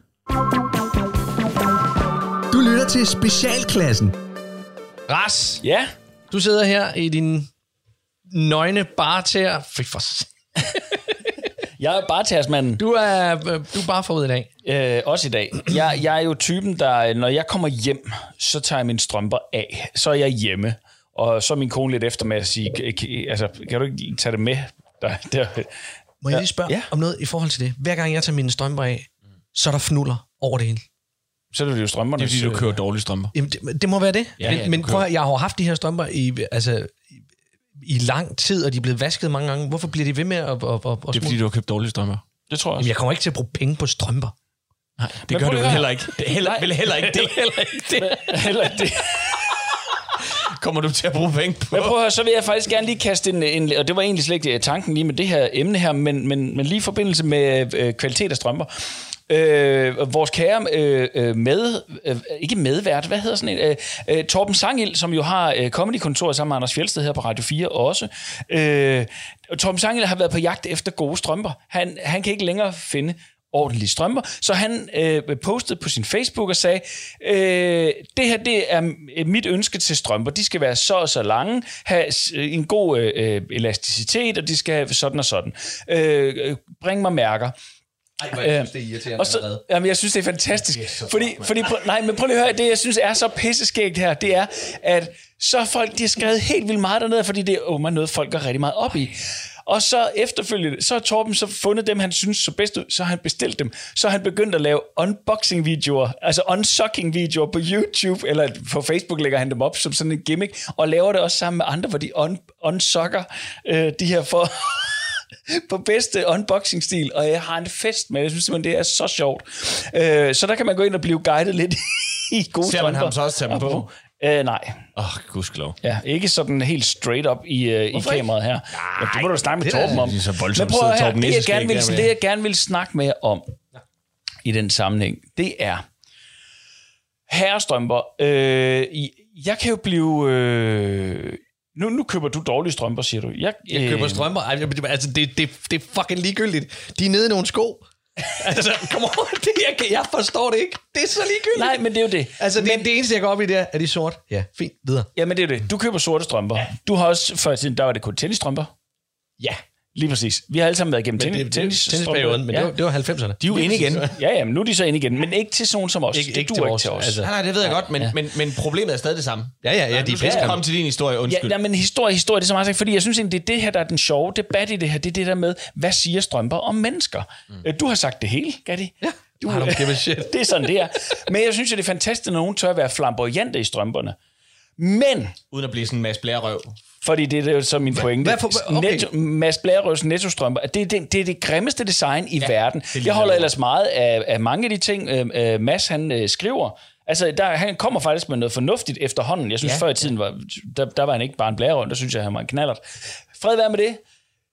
Du lytter til Specialklassen. Ras, Ja, du sidder her i din nøgne bar til Fy for Jeg er bare tasmanden. Du er, øh, du er bare forud i dag. Øh, også i dag. Jeg, jeg er jo typen, der, når jeg kommer hjem, så tager jeg mine strømper af. Så er jeg hjemme. Og så er min kone lidt efter med at sige, "Kan- kan- altså, kan du ikke tage det med? Der, der. Må jeg lige spørge Ja. om noget i forhold til det? Hver gang jeg tager mine strømper af, så er der fnuller over det hele. Så er det jo strømperne. Det er fordi, du kører dårlige strømper. Jamen, det, det må være det. Ja, men ja, men prøv at, jeg har haft de her strømper i, altså, i, i lang tid, og de er blevet vasket mange gange. Hvorfor bliver de ved med at, at, at, at Det er fordi, du har købt dårlige strømper. Det tror jeg Jamen, også. jeg kommer ikke til at bruge penge på strømper. Nej, det Men gør du at heller ikke. Det er heller, vel heller ikke det. heller ikke det. heller ikke det. Kommer du til at bruge penge på? Men prøv at høre, så vil jeg faktisk gerne lige kaste en, en og det var egentlig slet ikke øh, tanken lige med det her emne her, men, men, men lige i forbindelse med øh, kvalitet af strømper. Øh, vores kære øh, øh, med, øh, ikke medvært, hvad hedder sådan en, øh, øh, Torben Sangild, som jo har øh, comedy-kontoret sammen med Anders Fjeldsted her på Radio 4 også. Øh, Torben Sangild har været på jagt efter gode strømper. Han, han kan ikke længere finde ordentlige strømper. Så han øh, postede på sin Facebook og sagde, øh, det her det er øh, mit ønske til strømper. De skal være så og så lange, have s- en god øh, elasticitet, og de skal have sådan og sådan. Øh, øh, bring mig mærker. Ej, jeg synes, det er irriterende og så, jamen, jeg synes, det er fantastisk. Det er fordi, fordi, prøv, nej, men prøv lige at høre, det jeg synes er så pisseskægt her, det er, at så folk, de har skrevet helt vildt meget dernede, fordi det er oh, noget, folk går rigtig meget op i. Og så efterfølgende, så har Torben så fundet dem, han synes så bedst ud, så har han bestilt dem. Så har han begyndt at lave unboxing-videoer, altså unsucking-videoer på YouTube, eller på Facebook lægger han dem op som sådan en gimmick, og laver det også sammen med andre, hvor de un- unsucker øh, de her for på bedste unboxing-stil, og jeg har en fest med. Jeg synes simpelthen, det er så sjovt. Øh, så der kan man gå ind og blive guidet lidt i gode Ser man ham så også tage dem på? Øh, nej. Åh, oh, gudskelov. Ja, ikke sådan helt straight up i, øh, i kameraet her. Ja, det må du snakke med det er Torben om. lige så voldsomt Men prøv at høre, det jeg, gerne vil, det jeg gerne vil snakke med om i den sammenhæng, det er herrestrømper. Øh, jeg kan jo blive... Øh, nu, nu køber du dårlige strømper, siger du. Jeg, Jeg køber strømper. Men det- Altså, det, det, det er fucking ligegyldigt. De er nede i nogle sko. Altså, come on. Det, jeg, jeg forstår det ikke. Det er så ligegyldigt. Nej, men det er jo det. Altså, det, det eneste, jeg går op i, det er, er de sort? Ja, fint. Videre. Jamen det er det. Du køber sorte strømper. Ja. Du har også, før i tiden, der var det kun tennisstrømper. Ja. Lige præcis. Vi har alle sammen været igennem Men tennis, tennis, tennisperioden, men ja. det, var, det var 90'erne. De er jo inde igen. Ja, ja, men nu er de så inde igen. Men ikke til sådan som os. Ikke- det ikke til ikke vores, til os. altså. Nej, nej, det ved jeg godt, men, men, men problemet er stadig det samme. Ja, ja, ja, de er pisse komme til din historie, Ja, undskyld. ja, men historie, historie, det er så meget sagt, fordi jeg synes egentlig, det er det her, der er den sjove debat i det her. Det er det der med, hvad siger strømper om mennesker? Mm. Du har sagt det hele, Gatti. Ja. Du, I don't give a shit. det er sådan, det er. Men jeg synes, at det er fantastisk, at nogen tør at være flamboyante i strømperne. Men Uden at blive sådan en masse blærerøv. Fordi det er jo så min pointe. hvad for- okay. Netto, Mads Blærerøs nettostrømper, det er det, det er det grimmeste design i ja, verden. Jeg holder ellers meget af, af mange af de ting, øh, øh, Mads han øh, skriver. Altså, der, han kommer faktisk med noget fornuftigt efterhånden. Jeg synes, ja, før i tiden, var, der, der var han ikke bare en blærerøv, der synes jeg, han var en knallert. Fred være med det.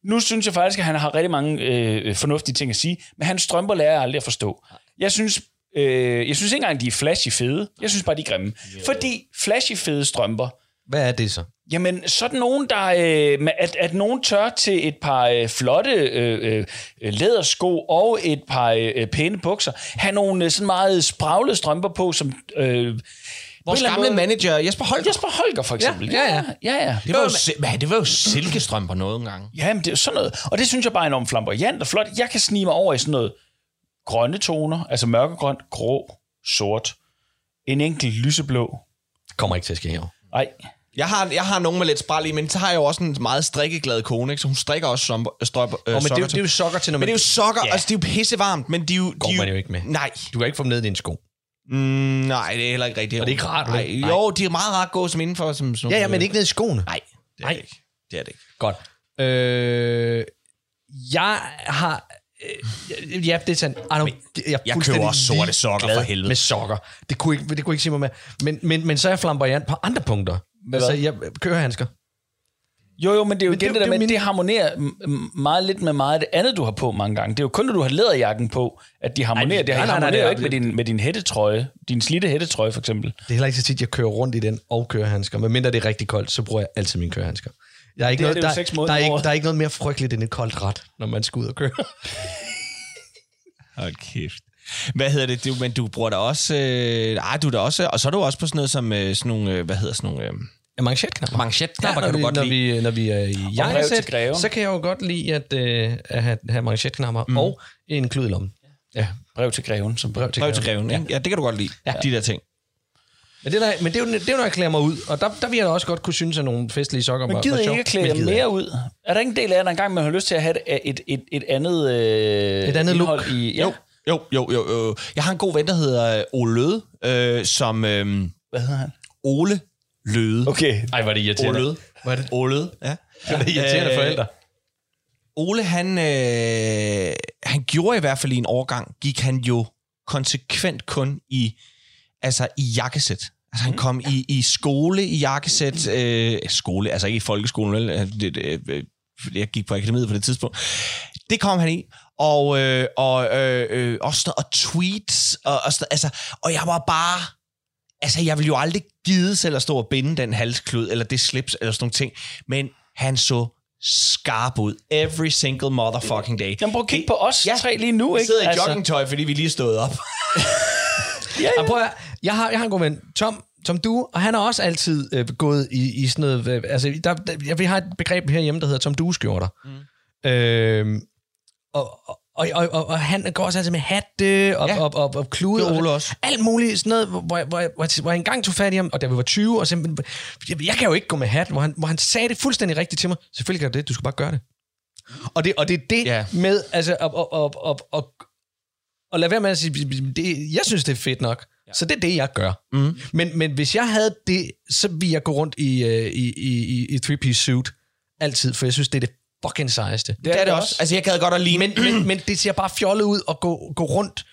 Nu synes jeg faktisk, at han har rigtig mange øh, fornuftige ting at sige, men hans strømper lærer jeg aldrig at forstå. Jeg synes, øh, jeg synes ikke engang, de er flashy fede. Jeg synes bare, de er grimme. Fordi flashy fede strømper, Hvad er det så? Jamen, sådan nogen, der... Øh, at, at nogen tør til et par øh, flotte øh, øh, lædersko og et par øh, pæne bukser, have nogle øh, sådan meget spraglede strømper på, som... Øh, Vores gamle manager, Jesper Holger. Jesper Holger, for eksempel. Ja, ja. ja, ja. Det var, jo, si- hvad, det var jo silkestrømper nogle gange. Ja, men det er sådan noget. Og det synes jeg bare er enormt flamboyant og flot. Jeg kan snige mig over i sådan noget grønne toner, altså mørkegrøn, grå, sort, en enkelt lyseblå. Kommer ikke til at ske her. Nej, Jeg har, jeg har nogen med lidt spral i, men så har jeg jo også en meget strikkeglad kone, ikke? så hun strikker også som, strømper, øh, Oh, men det, er sokker jo- det er jo sokker til, når Men man... det er jo sokker, Ja. altså det er jo pissevarmt, men de er jo... går de man jo ikke med. Nej. Du kan ikke få dem ned i dine sko. Mm, nej, det er heller ikke rigtigt. Og det er ikke rart, nej? Jo, de er meget rart at gå som indenfor. Som, som, Ja, ja, men ikke ned i skoene. Nej, det er det ikke. Det er det ikke. Godt. Øh, jeg har... Øh, ja, det er sandt. I don't, jeg, jeg køber også sorte sokker, for helvede. Med sokker. Det kunne ikke, det kunne ikke sige mig med. Men, men, men så er jeg flamboyant på andre punkter. Altså, jeg kører handsker. Jo, jo, men det er jo Men igen det- det, det der det er med, min- det harmonerer meget lidt med meget af det andet, du har på mange gange. Det er jo kun, når du har læderjakken på, at de harmonerer. Ej, det nej, nej, nej, harmonerer det jo er- ikke med din, med din hættetrøje. Din slidte hættetrøje, for eksempel. Det er heller ikke så tit, jeg kører rundt i den og kører handsker. Men mindre det er rigtig koldt, så bruger jeg altid mine kørehandsker. Jeg er ikke Det er noget, det jo der, der, er ikke, der er ikke noget mere frygteligt end et koldt ret, når man skal ud og køre. Hold kæft. Hvad hedder det? Du, men du bruger da også... Øh, ej, du er da også... Og så er du også på sådan noget som øh, sådan nogle... Øh, hvad hedder sådan nogle... Øh, Ja, manchetknapper. Manchetknapper Ja, kan du når godt vi, lide. Når vi, når vi er i brev til jakkesæt, greven. så kan jeg jo godt lide at, øh, at have, have manchetknapper mm. og en klud i lommen. Ja, Brev til greven. Som brev til, Brev til greven, ikke? Ja, det kan du godt lide. Ja. De der ting. Men det, der, men det er, jo, det er jo, når jeg klæder mig ud, og der, der vil jeg da også godt kunne synes, at nogle festlige sokker Men var, var I sjovt. ikke klæde Men gider jeg mere ud? Er der ikke en del af jer, der engang man har lyst til at have et, et, et, et andet, øh, Et andet look? I, ja. Jo, jo, jo, jo, jo. Jeg har en god ven, der hedder øh, Ole Løde, øh, som... Øh, Hvad hedder han? Ole Løde. Okay. Ej, var det irriterende. Ole. Var det, Ole ja. var det irriterende Øh, forældre? Ole, han, øh, han gjorde i hvert fald i en årgang, gik han jo konsekvent kun i, altså i jakkesæt. Altså han kom i, i skole i jakkesæt, øh, skole, altså ikke i folkeskolen, vel? Øh, Det, det, øh, jeg gik på akademiet på det tidspunkt. Det kom han i, og, øh, og øh, øh, også sådan, og tweets, og, og, sådan, altså, og jeg var bare, altså jeg ville jo aldrig gide selv at stå og binde den halsklud, eller det slips, eller sådan nogle ting, men han så skarp ud. Every single motherfucking day. Jamen prøv at kigge på os Ja. tre lige nu, ikke? sidder i joggingtøj, fordi vi lige stået op. ja, Ja, prøv at, jeg, har, jeg har en god ven, Tom, Tom Du, og han har også altid øh, gået i, i sådan noget... Øh, altså, der, der, ja, vi har et begreb herhjemme, der hedder Tom Du-skjorter. Mm. Øh, og, og, og, og, og han går også altid med hatte og, Ja. og, og, og klude. Det og, også. Alt muligt sådan noget, hvor, hvor, hvor, hvor, jeg, engang tog fat i ham, og da vi var 20, og simpelthen, jeg, jeg kan jo ikke gå med hat, hvor han, hvor han sagde det fuldstændig rigtigt til mig. Selvfølgelig kan du det, du skal bare gøre det. Og det, og det er det Ja. med, altså, at, at, at, at, at, at lade være med at sige, det, jeg synes, det er fedt nok. Ja. Så det er det, jeg gør. Mm. Men, men hvis jeg havde det, så ville jeg gå rundt i, øh, i, i, i, i three-piece suit altid, for jeg synes, det er det fucking sejeste. Det er det også. Altså, jeg gad godt at ligne... Men, men, men det ser bare fjollet ud at gå, gå rundt,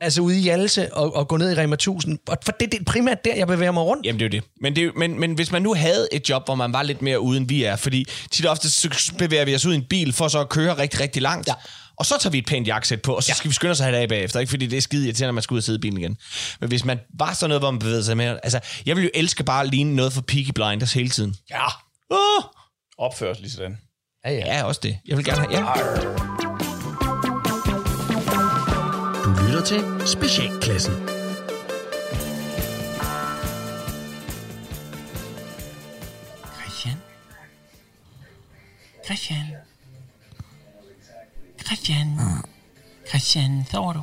altså ude i Hjalse og, og gå ned i Rema 1000. Og For det, det er primært der, jeg bevæger mig rundt. Jamen, det er jo det. Men, det er, men, men hvis man nu havde et job, hvor man var lidt mere uden vi er, fordi tit og ofte så bevæger vi os ud i en bil for så at køre rigtig, rigtig langt. Ja. Og så tager vi et pænt jakkesæt på, og så ja. skal vi skynde os at have det af bagefter, ikke? fordi det er skide irriterende, når man skal ud og sidde i bilen igen. Men hvis man var sådan noget, hvor man bevægede sig mere... Altså, jeg vil jo elske bare at ligne noget for Peaky Blinders hele tiden. Ja. Uh! Opført lige sådan. Ja, ja. Ja, også det. Jeg vil gerne have... Ja. Du lytter til Specialklassen. Christian? Christian? Christian? Christian, sover du?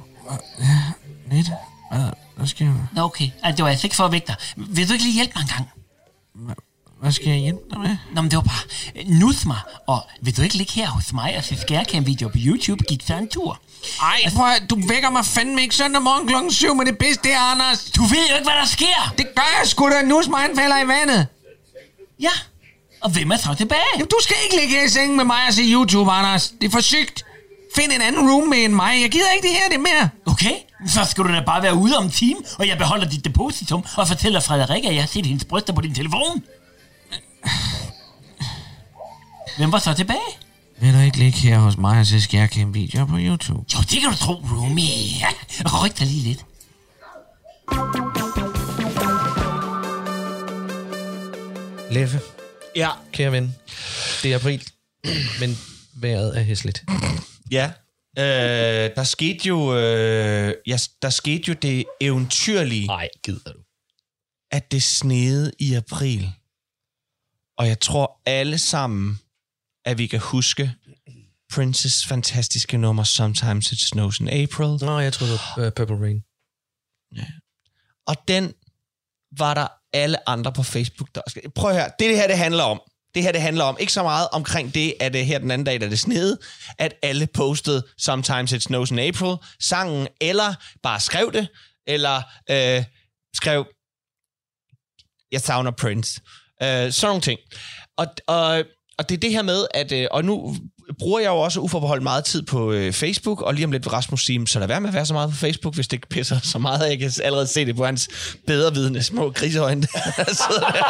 Lidt. Hvad, hvad skal jeg, Nå, okay. Ej, det var altså ikke for at vække dig. Vil du ikke lige hjælpe mig en gang? Hvad skal jeg hjælpe dig med? Nå, men det var bare... Nus mig, og vil du ikke ligge her hos mig og se skærcam-video på YouTube? Gik så en tur. Ej, prøv at, du vækker mig fandme ikke søndag morgen klokken 7 med det bedste, det er, Anders. Du ved jo ikke, hvad der sker! Det gør jeg sgu da, nus mig falder i vandet. Ja, og hvem er så tilbage? Jamen, du skal ikke ligge her i sengen med mig og se YouTube, Anders. Det er for sygt. Find en anden roommate end mig. Jeg gider ikke det her, det mere. Okay, så skal du da bare være ude om en time, og jeg beholder dit depositum og fortæller Frederik, at jeg har set hendes bryster på din telefon. Hvem var så tilbage? Vil du ikke ligge her hos mig og se skærkæm videoer på YouTube? Jo, det kan du tro, roomie. Ja, ryk dig lige lidt. Leffe, Ja. kære ven, det er april, men vejret er hæsligt. Ja. Øh, der skete jo... Øh, ja, der skete jo det eventyrlige... Nej, gider du. at det snede i april. Og jeg tror alle sammen, at vi kan huske Princes fantastiske nummer Sometimes It Snows in April. Nå, jeg troede, uh, Purple Rain. Og den var der alle andre på Facebook, der også... Prøv at høre, det, det her det handler om. Det her det handler om ikke så meget omkring det, at det her den anden dag, da det snede, at alle postede Sometimes It Snows in April, sangen, eller bare skrev det, eller øh, skrev, jeg savner Prince. Øh, sådan nogle ting. Og, og, og det er det her med, at, øh, og nu bruger jeg jo også uforbeholdt meget tid på øh, Facebook, og lige om lidt vil Rasmus sige, så lad være med at være så meget på Facebook, hvis det ikke pisser så meget. Jeg kan allerede se det på hans bedrevidende små griseøjne, der sidder der.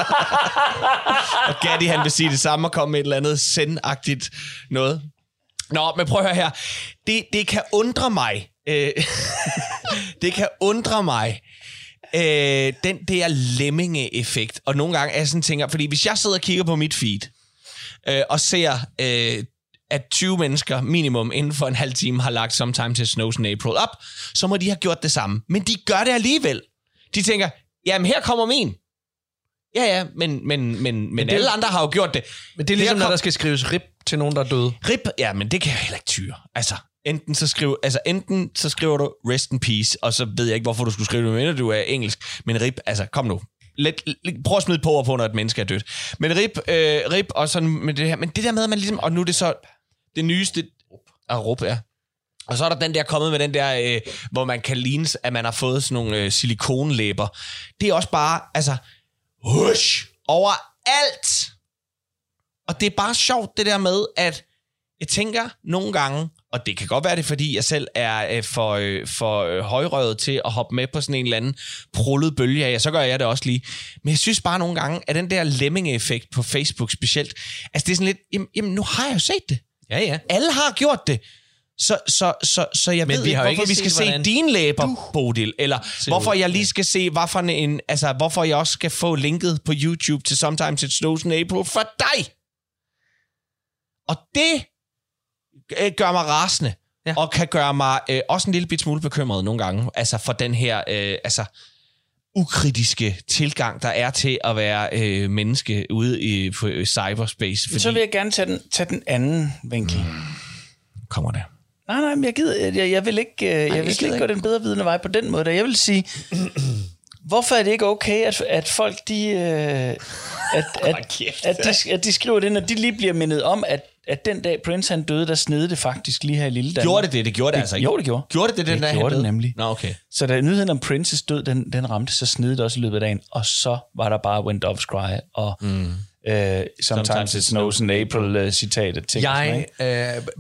og Gatti, han vil sige det samme og komme med et eller andet sendagtigt noget. Nå, men prøv at høre her. Det, det kan undre mig. Øh, det kan undre mig, øh, den der lemminge-effekt. Og nogle gange er jeg sådan tænker, fordi hvis jeg sidder og kigger på mit feed, øh, og ser, øh, at 20 mennesker minimum inden for en halv time har lagt Sometimes It Snows in April op, så må de have gjort det samme. Men de gør det alligevel. De tænker, jamen her kommer min. Ja, ja, men, men, men, men det- alle andre har jo gjort det. Men det er ligesom, Her når kom- der skal skrives rip til nogen, der er døde. Rip, ja, men det kan jeg heller ikke tyre. Altså, enten så, skriver, altså, enten så skriver du rest in peace, og så ved jeg ikke, hvorfor du skulle skrive det, men du er engelsk. Men rip, altså, kom nu. Let, let, prøv at smide på på, når et menneske er dødt. Men rip, øh, rip og sådan med det her. Men det der med, at man ligesom, og nu er det så det nyeste, ah, rup, ja. Og så er der den der kommet med den der, øh, hvor man kan ligne, at man har fået sådan nogle øh, silikonlæber. Det er også bare, altså, hush, overalt. Og det er bare sjovt, det der med, at jeg tænker nogle gange, og det kan godt være det, fordi jeg selv er øh, for, øh, for øh, højrøvet til at hoppe med på sådan en eller anden prullet bølge af, så gør jeg det også lige. Men jeg synes bare nogle gange, at den der lemming-effekt på Facebook specielt, altså det er sådan lidt, jamen, jamen nu har jeg jo set det. Ja, ja. Alle har gjort det. Så, så, så, så jeg Men ved vi ikke, hvorfor ikke vi skal se dine læber, Bodil, eller hvorfor jeg lige skal se, hvad for en, altså, hvorfor jeg også skal få linket på YouTube til Sometimes It Snows in April for dig. Og det gør mig rasende, Ja. og kan gøre mig øh, også en lille bit smule bekymret nogle gange, altså for den her, øh, altså ukritiske tilgang, der er til at være øh, menneske ude i på, øh, cyberspace. Men så vil jeg gerne tage den, tage den anden vinkel. kommer det. Nej, nej, men jeg, gider, jeg, jeg vil ikke, øh, jeg, jeg vil slet ikke gå den bedre vidende vej på den måde. Jeg vil sige, hvorfor er det ikke okay, at, at folk de, øh, at, at, at, de, at de skriver det, når de lige bliver mindet om, at, at den dag Prince han døde, der snede det faktisk lige her i lille Danmark. Gjorde det det? Det gjorde det, altså ikke. Jo, det gjorde. Gjorde det det den det dag, han gjorde det døde? nemlig. Nå, okay. Så da nyheden om Princes død, den, den ramte, så snede det også i løbet af dagen, og så var der bare When Doves Cry, og mm. øh, Sometimes, Sometimes It Snows in April uh, citatet til. Jeg, øh,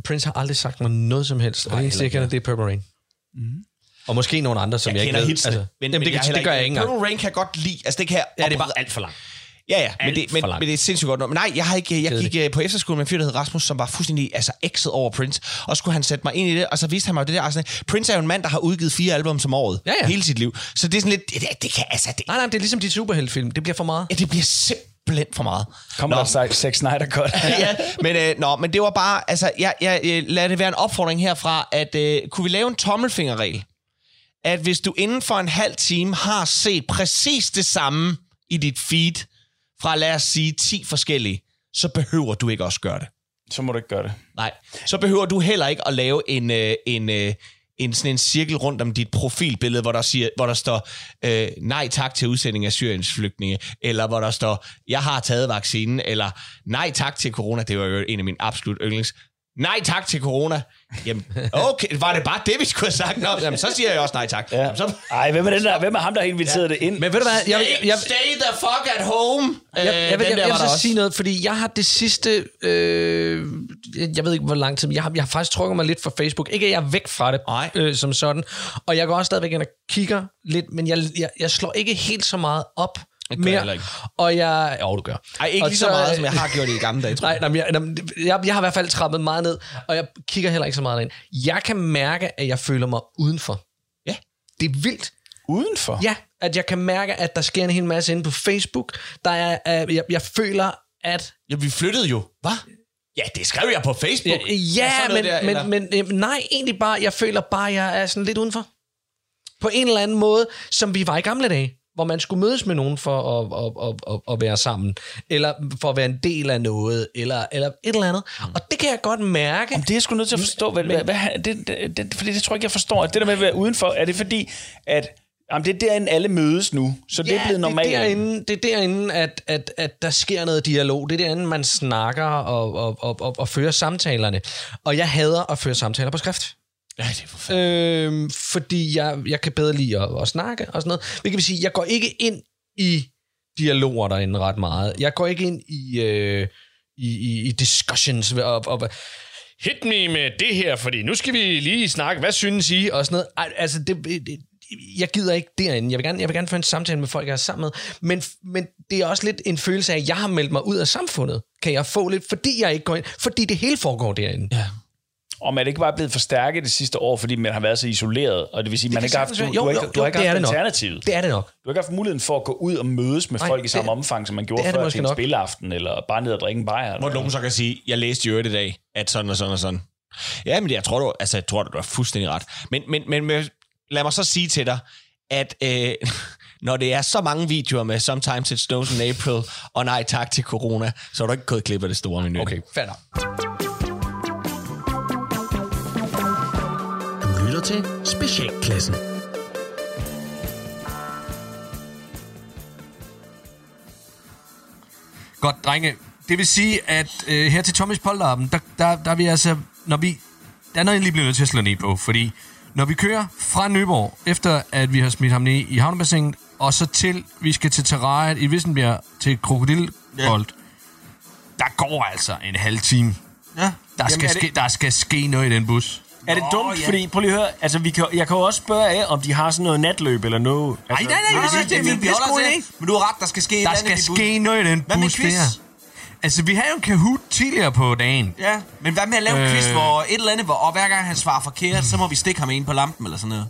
Prince har aldrig sagt mig noget som helst. Og det eneste, jeg kender, det er Purple Rain. Mm. Og måske nogle andre, som jeg, Jeg ikke ved. Altså, men, jamen, men det, jeg kan, det gør jeg ikke engang. Purple Rain kan jeg godt lide. Altså, det kan jeg Ja, det er bare alt for langt. Ja, ja, men det, men, men det er sindssygt godt. Men nej, jeg, har ikke, jeg gik øh, på efterskole med en fyr, der hed Rasmus, som var fuldstændig altså, ekset over Prince. Og så skulle han sætte mig ind i det, og så viste han mig det der. Altså, Prince er jo en mand, der har udgivet fire album om året. Ja, ja. Hele sit liv. Så det er sådan lidt, det, det, kan, altså, det, Nej, nej, det er ligesom de superheltfilm. Det bliver for meget. ja, det bliver simpelthen for meget. Kommer Nå. der Zack Snyder godt? ja, men, øh, nå, men det var bare, altså, jeg, jeg, jeg, lad det være en opfordring herfra, at øh, kunne vi lave en tommelfingerregel? At hvis du inden for en halv time har set præcis det samme i dit feed, fra lad os sige 10 forskellige, så behøver du ikke også gøre det. så må du ikke gøre det. Nej, så behøver du heller ikke at lave en, øh, en, øh, en, sådan en cirkel rundt om dit profilbillede, hvor der, siger, hvor der står, øh, nej tak til udsending af Syriens flygtninge, eller hvor der står, jeg har taget vaccinen, eller nej tak til corona, det var jo en af mine absolut yndlings, nej tak til corona. Jamen, okay, var det bare det, vi skulle have sagt? Nå, jamen, så siger jeg også nej tak. Ja. Jamen, så, Ej, hvem er, den der, hvem er ham, der har inviteret ja. det ind? Men ved du hvad, jeg, stay, jeg, stay the fuck at home. jeg, jeg, jeg, Øh, jeg, der jeg var vil så også. sige noget, fordi jeg har det sidste, øh, jeg, jeg ved ikke hvor lang tid, men jeg har, jeg har faktisk trukket mig lidt fra Facebook. Ikke at jeg er væk fra det øh, som sådan, og jeg går også stadigvæk ind og kigger lidt, men jeg, jeg, jeg slår ikke helt så meget op gør jeg mere. ikke. Og jeg, jo, du gør. Ej, ikke og lige så meget, som jeg har gjort i de gamle dage, tror jeg. Nej, nej, jeg, jeg, jeg har i hvert fald trappet meget ned, og jeg kigger heller ikke så meget ind. Jeg kan mærke, at jeg føler mig udenfor. Ja. Det er vildt. Udenfor? Ja, at jeg kan mærke, at der sker en hel masse inde på Facebook. Der er, uh, jeg, jeg føler, at... Ja, vi flyttede jo. Hvad? Ja, det skrev jeg på Facebook. Ja, ja men, der, men, men, nej, egentlig bare, jeg føler bare, at jeg er sådan lidt udenfor. På en eller anden måde, som vi var i gamle dage hvor man skulle mødes med nogen for at, at, at, at, at være sammen, eller for at være en del af noget, eller, eller et eller andet. Mm. Og det kan jeg godt mærke. Om det er jeg sgu nødt til at forstå. Hvad, hvad, hvad, det, det, det, fordi det tror jeg ikke, jeg forstår. At det der med at være udenfor, er det fordi, at jamen, det er derinde, alle mødes nu, så det er blevet normalt. Det er derinde, det er derinde at, at, at der sker noget dialog. Det er derinde, man snakker og, og, og, og, og fører samtalerne. Og jeg hader at føre samtaler på skrift. Ja, det er for Øhm, fordi jeg, jeg kan bedre lide at, at snakke og sådan noget. Det kan sige, jeg går ikke ind i dialoger derinde ret meget. Jeg går ikke ind i, øh, i, i, i discussions og, og hit me med det her, fordi nu skal vi lige snakke, hvad synes I? Og sådan noget. Ej, altså, det, det, jeg gider ikke derinde. Jeg vil, gerne, jeg vil gerne føre en samtale med folk, jeg er sammen med. Men, men det er også lidt en følelse af, at jeg har meldt mig ud af samfundet. Kan jeg få lidt, fordi jeg ikke går ind. Fordi det hele foregår derinde. Ja. Og man er ikke bare blevet forstærket det sidste år, fordi man har været så isoleret, og det vil sige, man kan ikke har haft, du, være. du, Jo, har ikke, jo, du har jo, ikke det er haft det alternativet. Det er det nok. Du har ikke haft muligheden for at gå ud og mødes med Nej, folk i samme det- omfang, som man gjorde det er det før til en nok. spilleaften, eller bare ned og drikke en bajer. Hvor nogen så kan sige, jeg læste jo i dag, at sådan og sådan og sådan. Ja, men jeg tror, du, altså, jeg tror, du har fuldstændig ret. Men, men, men, men lad mig så sige til dig, at øh, når det er så mange videoer med Sometimes It Snows in April, og nej tak til corona, så er du ikke gået klip af det store menu. Okay, fair nok. Lytter til Specialklassen. Godt, drenge. Det vil sige, at øh, her til Thomas Polterappen, der, der, der er vi altså, når vi, der er noget, jeg lige bliver nødt til at slå ned på, fordi når vi kører fra Nyborg, efter at vi har smidt ham ned i havnebassinet, og så til, vi skal til terrariet i Vissenbjerg til Krokodilbold, ja. der går altså en halv time. Ja. Der skal, er det- ske, der skal ske noget i den bus. Er det dumt? Fordi, prøv lige at høre, altså, vi kan, jeg kan jo også spørge af, om de har sådan noget natløb eller noget. Altså, nej, nej, nej, det er vi det er sgu til. en idé. Men du har ret, der skal ske et Der skal ske noget i den Hvad med bus quiz? der. Altså, vi havde jo en Kahoot tidligere på dagen. Ja, men hvad med at lave en quiz, Øh. hvor et eller andet, hvor, og hver gang han svarer forkert, så må vi stikke ham ind på lampen eller sådan noget.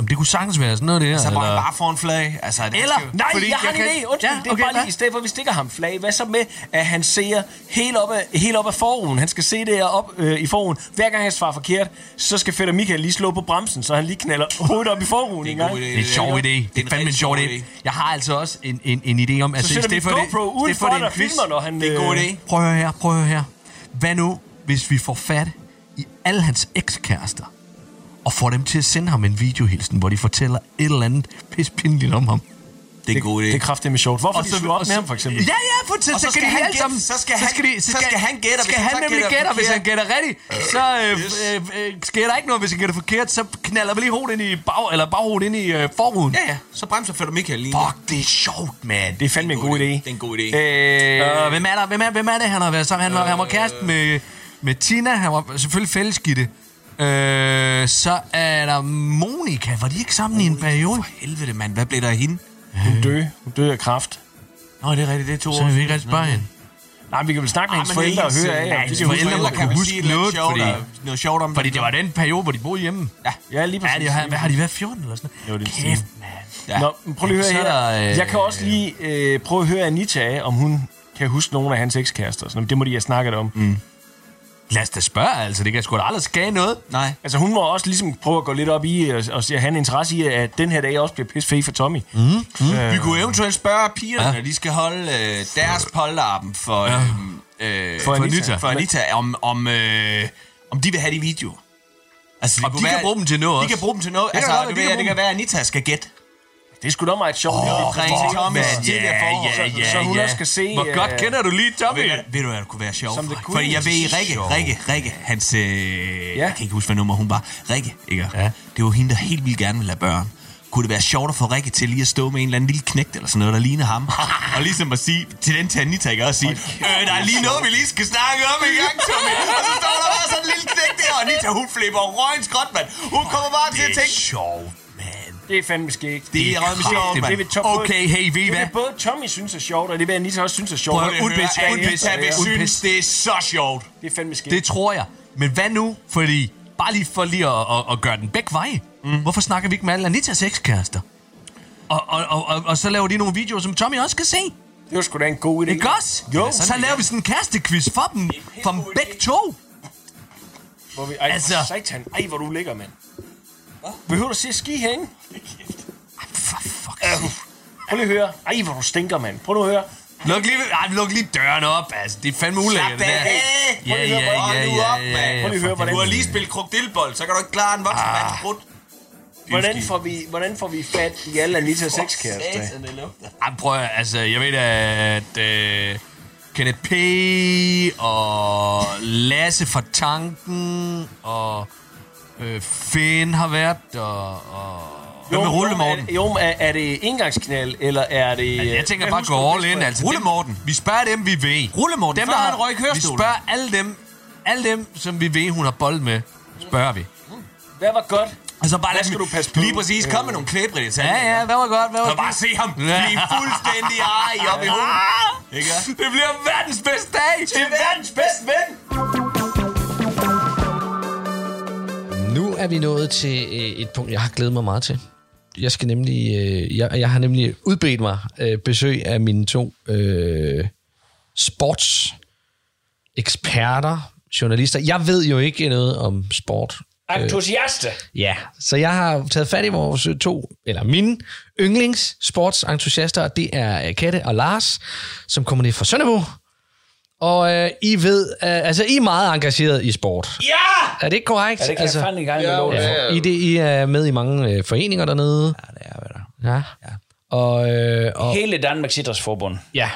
Om det kunne sagtens være sådan noget, det her. Så han eller- bare få en flag. Altså, det Eller- skal Nej, Fordi jeg har jeg en kan- idé. Undskyld, Ja, det er okay, bare lige i stedet for, at vi stikker ham flag. Hvad så med, at han ser helt op af, helt op af forruden? Han skal se det her op øh, i forruden. Hver gang han svarer forkert, så skal Fætter Michael lige slå på bremsen, så han lige knaller hovedet op i forruden en. Det er en sjov idé. Det er fandme en sjov idé. Jeg har altså også en, en, en idé om... Så Altså, sætter vi for GoPro udenfor, for en quiz, filmer, når han... Det er en god øh, idé. Prøv at høre her, prøv at høre her. Hvad nu, hvis vi får fat i alle hans ekskærester, og får dem til at sende ham en videohilsen, hvor de fortæller et eller andet pispindeligt om ham? Det er en god idé. Det er kraftigt med sjovt. Hvorfor Og de så- slå op med så- ham, for eksempel? Ja, ja, for så, så, så skal skal de han alle gætte- sammen... så skal han- skal de, så skal han gætte, og hvis Skal han han så nemlig gætter gætte, hvis han gætter rigtigt, så øh, øh, øh, sker der ikke noget. Hvis han gætter forkert, så knaller vi lige hovedet ind i bag, eller baghovedet ind i øh, forruden. Ja, ja. Så bremser Fætter Michael lige. Fuck, det er sjovt, mand. Det er fandme en god idé. Det er en god idé. Øh, Øh, hvem er der? Hvem er, hvem er det, han har været sammen? Han var, han var kæreste med, med Tina. Han var selvfølgelig fællesgitte. Øh, så er der Monika. Var de ikke sammen i en periode? Helvede, mand. Hvad blev der af hende? hun dø. Hun dø af kraft. Nå, det er rigtigt. Det er to Så år er vi siden. ikke rigtig spørge hende. Nej, vi kan vel snakke med Ah, hendes forældre og høre af. øh, ja, de hendes forældre noget. må kan huske noget, sjovt, fordi- og- noget sjovt om Fordi det var den periode, hvor de boede hjemme. Ja. Ja, lige Ja, præcis. de har, hvad har de været? 14 eller sådan Jo, noget? det er Kæft, mand. Ja. Nå, prøv lige at Så høre er her. øh, Jeg kan også lige øh, prøve at høre Anita af, om hun kan huske nogle af hans ekskærester. Så det må de have snakket om. Mm. Lad os da spørge, altså. Det kan sgu da aldrig skade noget. Nej. Altså hun må også ligesom prøve at gå lidt op i og, og have en interesse i, at den her dag også bliver pissefed for Tommy. Mm. Vi kunne eventuelt spørge pigerne, ja. når de skal holde øh, deres polterappen for, ja. øh, For Anita. for Anita om, om, øh, om de vil have de videoer. Altså, kunne de kan bruge dem til noget De også. kan bruge dem til noget. Det kan Altså, godt være, det, de kan det kan være, at Anita skal gætte. Det er sgu da meget sjovt. Oh, ring til Thomas Ja, tidligere forår. ja, så- ja, så hun ja. skal se, Hvor godt øh, kender du lige Tommy? Ved, ved du, hvad der kunne være sjovt? For? jeg ved, Rikke. Rikke, Rikke, hans... Øh, ja. Jeg kan ikke huske, hvad nummer hun var. Rikke, ikke? Ja. Det var hende, der helt vildt gerne ville have børn. Kunne det være sjovt at få Rikke til lige at stå med en eller anden lille knægt eller sådan noget, der ligner ham? og ligesom at sige til den til Anita, ikke? Og sige, øh, der er lige noget, vi lige skal snakke om i gang, Tommy. og så står der bare sådan en lille knægt der, og Anita, hun flipper røgens godt, mand. Hun kommer bare til at Det er tænke, sjovt. Det er fandme skægt. det er rømme sjovt, Det mand. vil Tom, Okay, hey, ved I det hvad? vil både Tommy synes er sjovt, og det vil Anita også synes er sjovt. Prøv at udpis. synes, det er så sjovt. Det er fandme skægt. Det tror jeg. Men hvad nu? Fordi, bare lige for lige at, at, at gøre den begge veje. Mm. Hvorfor snakker vi ikke med alle Anitas ekskærester? Og, og, og, og, og så laver de nogle videoer, som Tommy også kan se. det var sgu da en god idé. Ikke også? Jo. Så laver vi sådan en kærestequiz for dem. For dem begge to. Hvor vi, ej, altså. satan. Ej, hvor du ligger, mand. Behøver du se ski hænge? For fuck. Prøv lige at høre. Ej, hvor du stinker, mand. Prøv nu at høre. Luk lige, ej, luk lige døren op, altså. Det er fandme ulækkert, det der. Slap. Ja, ja, ja, ja, ja, mand. ja, Du har lige spillet krokdilbold, så kan du ikke klare en voksen Ah. brud. Hvordan får vi, hvordan får vi fat i alle Anitas ekskærester? Ej, prøv at, altså, jeg ved at øh, Kenneth P. og Lasse fra Tanken og øh, Finn har været og... og Hvad med Rulle Jo, er, jo, er, det engangsknald, eller er det... jeg tænker Hvad bare gå all in. Altså, Rulle dem- Morten. Vi spørger dem, vi ved. Rulle Morten, dem, der har, røg i vi spørger alle dem, alle dem, som vi ved, hun har bold med, spørger vi. Hvad var godt? Altså bare lad skal du passe på? Lige præcis, kom med nogle klæbre detaljer. Ja, ja, hvad var godt, hvad var Så bare se ham blive fuldstændig ej op i hovedet. Ikke? Det bliver verdens bedste dag! Det er verdens bedste ven! Nu er vi nået til øh, et punkt, jeg har glædet mig meget til. Jeg skal nemlig, øh, jeg, jeg har nemlig udbedt mig øh, besøg af mine to øh, sports eksperter, journalister. Jeg ved jo ikke noget om sport. Entusiaster. Ja, så jeg har taget fat i vores to, eller mine yndlingssportsentusiaster, og det er øh, Katte og Lars, som kommer ned fra Sønderborg. Og øh, I ved, øh, altså I er meget engageret i sport. Ja! Er det ikke korrekt? Ja, det kan altså, jeg fandme ikke engang med lov ja, for. I, det, I er med i mange øh, foreninger dernede. Ja, det er hvad der. Ja. ja. Og, øh, og Hele Danmarks Idrætsforbund. ja.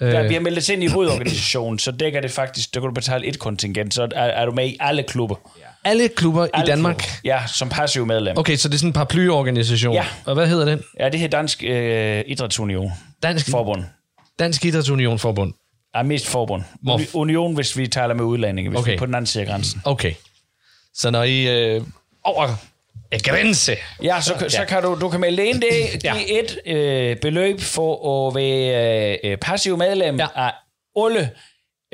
Der, Øh, vi har meldt ind i hovedorganisationen, så dækker det faktisk, der kan du betale et kontingent, så er, er du med i alle klubber. alle klubber Alle i Danmark. Klubber. Ja, som passiv medlem. Okay, så det er sådan en paraplyorganisation. Ja. Og hvad hedder den? Ja, det her Dansk øh, Idrætsunion. Dansk, Forbund. Dansk Idrætsunion Forbund. Ja, mest forbund. Hvor- Uni- Union, hvis vi taler med udlændinge, hvis okay. vi er på den anden side af grænsen. Okay. Så når I øh, over grænse, Ja, så, så kan du, du kan melde ind det, Ja. give et øh, beløb for at være øh, passiv medlem ja. Ja. af alle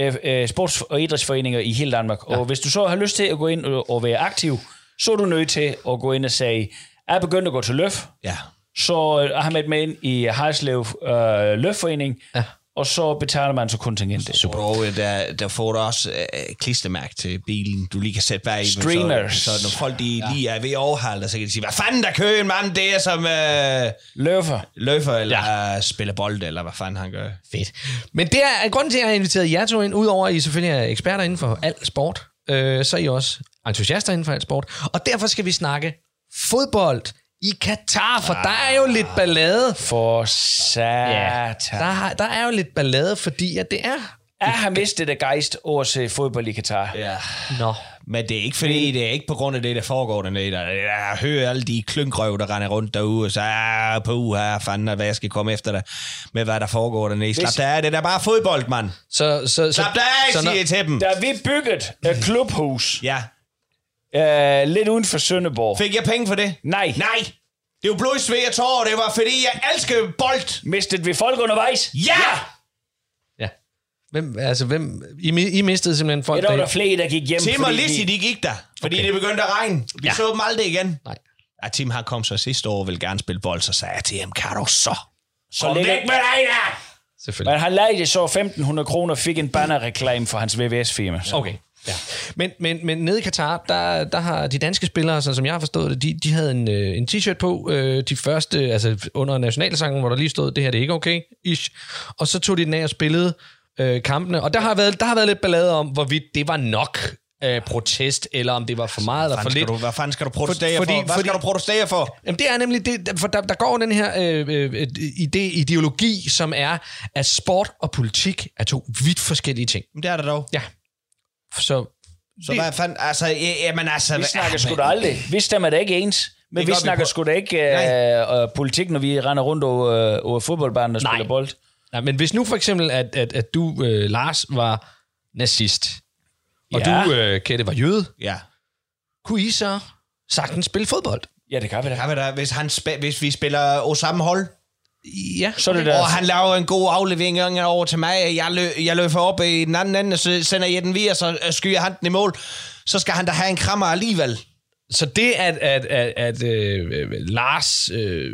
øh, øh, sports- og idrætsforeninger i hele Danmark. Ja. Og hvis du så har lyst til at gå ind og, og være aktiv, så er du nødt til at gå ind og sige, jeg er begyndt at gå til løf, Ja. så øh, har jeg meldt mig ind i Hardslev øh, Løfforening, ja. Og så betaler man så kontingentet. Super. Og øh, der, der får du også øh, klistermærke til bilen, du lige kan sætte bag i. Streamers. Så, så når folk de ja. lige er ved at overhalde, så kan de sige, hvad fanden der kører en mand der, som øh, Løfer. løber eller ja. spiller bold, eller hvad fanden han gør. Fedt. Men det er grunden til, at jeg har inviteret jer to ind, udover at I selvfølgelig er eksperter inden for alt sport, øh, så er I også entusiaster inden for alt sport. Og derfor skal vi snakke fodbold i Katar, for der er jo lidt ballade. For satan. Der, har- der er jo lidt ballade, fordi at det er... Jeg har mistet det gejst over at se fodbold i Katar. Ja. Nå. Men det er ikke fordi, det er ikke på grund af det, der foregår dernede. Der, jeg hører alle de klyngrøv, der render rundt derude, og så er på her, fanden, hvad jeg skal komme efter dig med, hvad der foregår dernede. Slap dig af, det er bare fodbold, mand. Så, så, så, Slap dig af, siger jeg til dem. Da vi byggede et klubhus Ja. Øh, lidt uden for Sønderborg. Fik jeg penge for det? Nej. Nej. Det var blod, sved og tårer. Det var fordi, jeg elsker bold. Mistede vi folk undervejs? Ja! Ja. Hvem, altså, hvem, I, I mistede simpelthen folk Ja, der var der flere, der gik hjem. Tim og Lizzie, de- gik der, fordi Okay. det begyndte at regne. Vi ja. Så dem aldrig igen. Nej. Ja, Tim han kom så sidste år og ville gerne spille bold, så sagde jeg til ham, kan du så? Så Kom ligger- væk med dig der! Selvfølgelig. Men han lejede så 1.500 kroner og fik en bannerreklame for hans VVS-firma. Så. Okay. Ja. Men, men, men nede i Katar, der, der har de danske spillere, sådan som jeg har forstået det, de, de havde en, øh, en t-shirt på, øh, de første, altså under nationalsangen, hvor der lige stod, det her det er ikke okay, ish. Og så tog de den af og spillede øh, kampene, og der har, været, der har været lidt ballade om, hvorvidt det var nok øh, protest, eller om det var for meget eller for lidt. du, hvad fanden skal du protestere fordi- for? Hvad fordi- skal du protestere for? Jamen, det er nemlig det, for der, der går den her øh, øh, ide, ideologi, som er, at sport og politik er to vidt forskellige ting. Men det er der dog. Ja. Så, Så hvad fanden, altså, ja, jamen altså... Vi snakker sgu men- da aldrig. Vi stemmer da ikke ens. Men vi vi snakker på- sgu da ikke øh, øh, politik, når vi render rundt over, øh, over fodboldbanen og Nej. spiller bold. Nej, men hvis nu for eksempel, at, at, at du, øh, Lars, var nazist, og Ja. du, øh, Kette, var jøde, Ja. kunne I så sagtens spille fodbold? Ja, det kan vi da. Kan vi da, hvis, han hvis vi spiller over samme hold, Ja. Så er det der. og han laver en god aflevering over til mig, jeg, lø- jeg løber op i den anden ende, så sender jeg den videre, så øh, skyder han den i mål, så skal han da have en krammer alligevel. Så det, at, at, at, at øh, Lars, øh,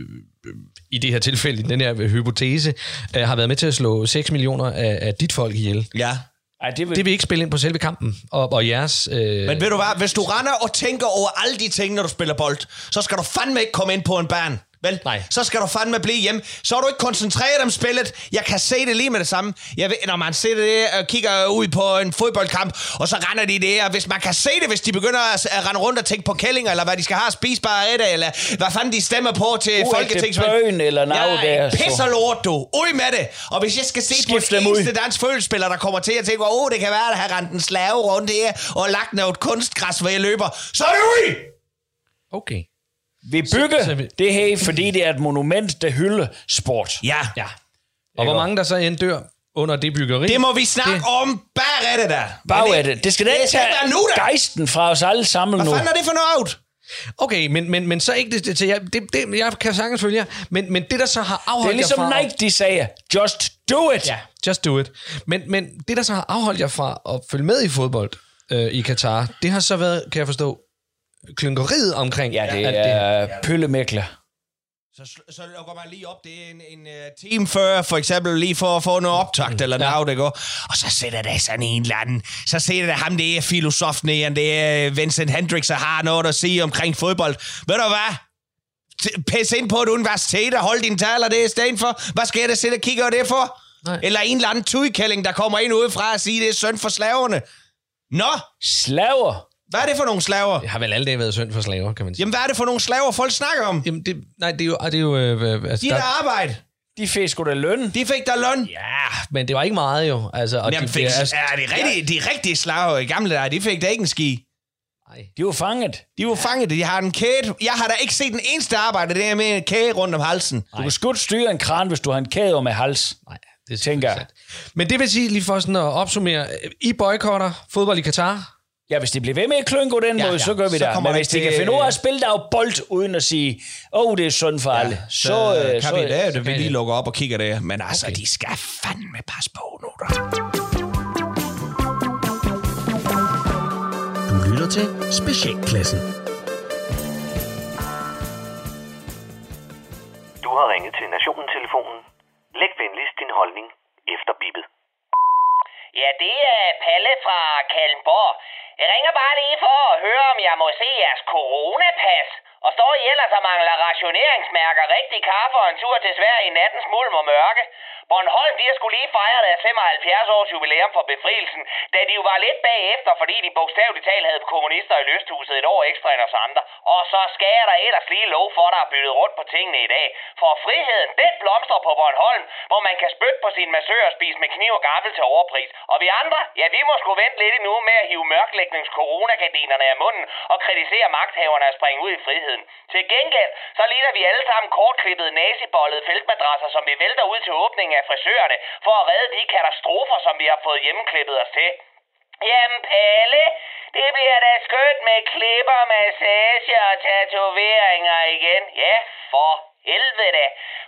i det her tilfælde, i den her hypotese, øh, har været med til at slå 6 millioner af, af dit folk ihjel, Ja. Ej, det vil... det vil ikke spille ind på selve kampen, og, og jeres... Øh, Men ved du hvad, hvis du render og tænker over alle de ting, når du spiller bold, så skal du fandme ikke komme ind på en bane. Vel? Nej. Så skal du fandme blive hjemme. Så er du ikke koncentreret om spillet. Jeg kan se det lige med det samme. Jeg ved, når man ser det og kigger ud på en fodboldkamp, og så render de der. Hvis man kan se det, hvis de begynder at, at rende rundt og tænke på kællinger, eller hvad de skal have at spise bare af det, eller hvad fanden de stemmer på til Uægte folketingsvalg. bøn eller noget der, så- Pisser lort, du. Ud med det. Og hvis jeg skal se på Skift ud. eneste dansk følelsespiller, der kommer til at tænke, åh, oh, det kan være, at har rendt en slave rundt her, og lagt noget kunstgræs, hvor jeg løber, så er det ud! Okay. Vi bygger så vi- det her, fordi det er et monument, der hylder sport. Ja. Ja. Og hvor mange der så end dør under det byggeri? Det må vi snakke Det- om bag det der. Men af det. Det skal da ikke tage nu, da. gejsten fra os alle sammen Hvad nu. fanden er det for noget? Okay, men, men, men så ikke det, det, jeg, det, det, jeg kan sagtens følge jer, men, men det der så har afholdt Det er ligesom jer fra... Nike, de sagde, just do it. Ja, just do it. Men, men det der så har afholdt jer fra at følge med i fodbold øh, i Katar, det har så været, kan jeg forstå, klynkeriet omkring Ja, det alt er pøllemækler. Så, så lukker man lige op, det er en, en uh, time før, for eksempel lige for at få noget optakt eller noget, det går. Og så sætter der sådan en eller anden, så sætter der ham, det er filosofen, det er Vincent Hendricks, der har noget at sige omkring fodbold. Ved du hvad? Pæs ind på et universitet og hold din taler, det er i stedet for. Hvad skal jeg da sætte og kigge over det for? Nej. Eller en eller anden tujkælling, der kommer ind udefra og siger, det er synd for slaverne. Nå, Slaver? Hvad er det for nogle slaver? Det har vel alle dage været synd for slaver, kan man sige. Jamen, hvad er det for nogle slaver, folk snakker om? Jamen, det, nej, det er jo... Det er jo øh, altså, De der arbejde, De fik sgu da løn. de fik der løn. Ja, men det var ikke meget jo. Altså, og Jamen, de, fik, det er- det rigtige, de rigtige slaver i gamle dage, de fik da ikke en ski. De var fanget. De var fanget, de har en kæde. Jeg har da ikke set den eneste arbejde, det er med en kæde rundt om halsen. Du kan sgu styre en kran, hvis du har en kæde med hals. Nej, det Tænker jeg. Men det vil sige, lige for sådan at opsummere, I boykotter fodbold i Katar. Ja, hvis de bliver ved med at klynge på den Ja, måde, ja. så gør vi Så det. Men det hvis de kan finde ud af at spille der bold, uden at sige, åh, oh, det er sundt for alle, så, så øh, kan så, vi det, det vi lige lukker op og kigger der. Men altså, okay. de skal fandme passe på nu, der. Du lytter til Specialklassen. Du har ringet til Nationen-telefonen. Læg venligst din holdning efter bippet. Ja, det er Palle fra Kalmborg. Jeg ringer bare lige for at høre, om jeg må se jeres coronapas. Og står I ellers og mangler rationeringsmærker, rigtig kaffe og en tur til Sverige i nattens mulm og mørke? Bornholm, de har skulle lige fejre deres 75 års jubilæum for befrielsen, da de jo var lidt bagefter, fordi de bogstaveligt talt havde kommunister i lysthuset et år ekstra end os andre. Og så skal jeg da ellers lige lov for, der er byttet rundt på tingene i dag. For friheden, den blomstrer på Bornholm, hvor man kan spytte på sin massør og spise med kniv og gaffel til overpris. Og vi andre, ja, vi må sgu vente lidt endnu med at hive mørklægnings coronagardinerne af munden og kritisere magthaverne at springe ud i friheden. Til gengæld, så ligner vi alle sammen kortklippede nazibollede feltmadrasser, som vi vælter ud til åbningen af frisørerne, for at redde de katastrofer, som vi har fået hjemmeklippet os til. Jamen Palle, det bliver da skønt med klipper, massage og tatoveringer igen. Ja, for helvede.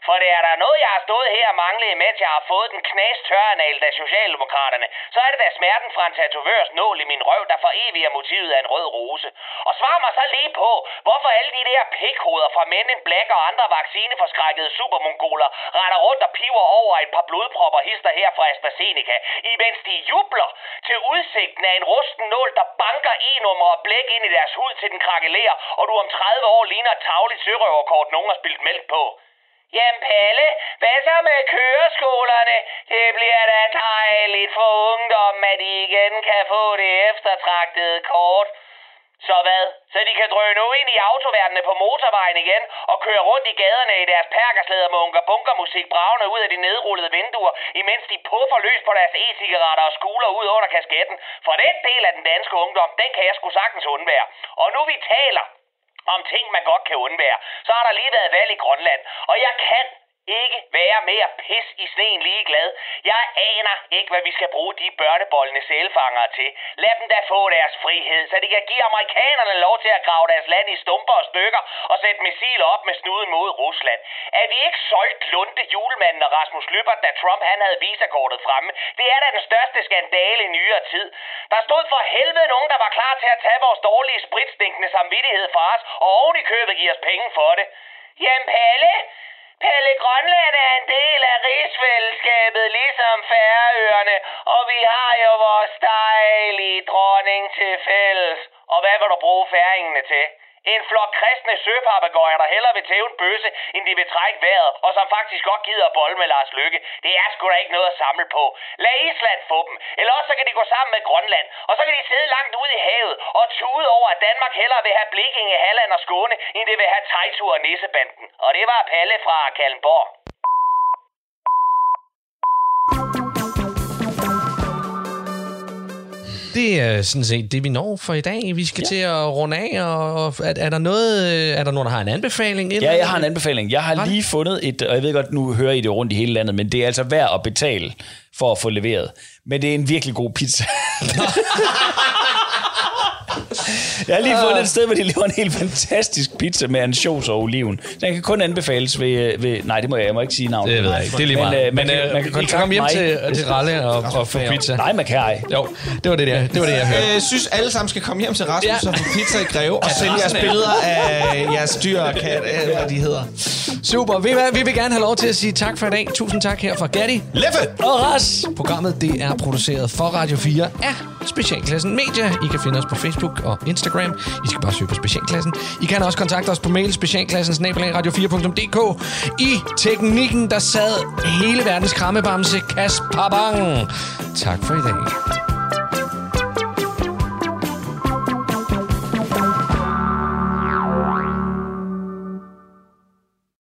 For det er der noget, jeg har stået her og manglet, mens jeg har fået den knas tørrenal af Socialdemokraterne. Så er det da smerten fra en tatovørs nål i min røv, der for evigt er motivet af en rød rose. Og svar mig så lige på, hvorfor alle de der pikhoveder fra Men in Black og andre vaccineforskrækkede supermongoler retter rundt og piver over et par blodpropper hister her fra AstraZeneca, imens de jubler til udsigten af en rusten nål, der banker e-nummer og blæk ind i deres hud til den krakelerer, og du om 30 år ligner et tavligt sørøverkort, nogen har spildt mælk på. Jamen Palle, hvad så med køreskolerne? Det bliver da dejligt for ungdommen, at de igen kan få det eftertragtede kort. Så hvad? Så de kan drøne ind i autoverdenen på motorvejen igen og køre rundt i gaderne i deres perkerslæder med unker bunker musik bravende ud af de nedrullede vinduer, imens de puffer løs på deres e-cigaretter og skuler ud under kasketten. For den del af den danske ungdom, den kan jeg sgu sagtens undvære. Og nu vi taler om ting, man godt kan undvære, så har der lige været valg i Grønland. Og jeg kan ikke være mere pis i sneen ligeglad. Jeg aner ikke, hvad vi skal bruge de børnebollende sælfangere til. Lad dem da få deres frihed, så de kan give amerikanerne lov til at grave deres land i stumper og stykker og sætte missiler op med snuden mod Rusland. Er vi ikke solgt Lunde, julemanden og Rasmus Lyppert, da Trump han havde visakortet fremme? Det er da den største skandale i nyere tid. Der stod for helvede nogen, der var klar til at tage vores dårlige spritstinkende samvittighed fra os, og oven i købet give os penge for det. Jamen Palle, Pelle Grønland er en del af rigsfællesskabet, ligesom Færøerne, og vi har jo vores dejlige dronning til fælles. Og hvad vil du bruge færingene til? En flok kristne søpapagøjer, der hellere vil tæve en bøsse, end de vil trække vejret, og som faktisk godt gider at bolle med Lars Lykke. Det er sgu da ikke noget at samle på. Lad Island få dem, eller også så kan de gå sammen med Grønland, og så kan de sidde langt ude i havet og tude over, at Danmark hellere vil have Blikinge, Halland og Skåne, end det vil have Tejtur og Nissebanden. Og det var Palle fra Kalmborg. Det er sådan set det, vi når for i dag. Vi skal ja. til at runde af, og er, er, der noget, øh, er der nogen, der har en anbefaling? Ja, jeg har en anbefaling. Jeg har lige fundet et, og jeg ved godt, nu hører I det rundt i hele landet, men det er altså værd at betale for at få leveret. Men det er en virkelig god pizza. Jeg har lige fundet et sted, hvor de laver en helt fantastisk pizza med ansjos og oliven. Den kan kun anbefales ved... øh, ved nej, det må jeg, jeg må ikke sige navnet. Det ved jeg ikke. Det er lige meget. Men, øh, man, Men, kan, øh, man kan komme hjem mig. til- til Ralle og- og få pizza. Nej, man kan ej. Jo, det var det, der. Det var det, jeg hørte. Jeg synes, alle sammen skal komme hjem til Rasmus Ja. og få pizza i Greve og sende jeres billeder af jeres dyr og kat, øh, hvad de hedder. Super. Ved I hvad? Vi vil gerne have lov til at sige tak for i dag. Tusind tak her fra Gatti. Leffe! Og Ras. Programmet det er produceret for Radio 4 af Specialklassen Media. I kan finde os på Facebook og Instagram. I skal bare søge på Specialklassen. I kan også kontakte os på mail specialklassen radio4.dk. I teknikken, der sad hele verdens krammebamse Kasper Bang. Tak for i dag.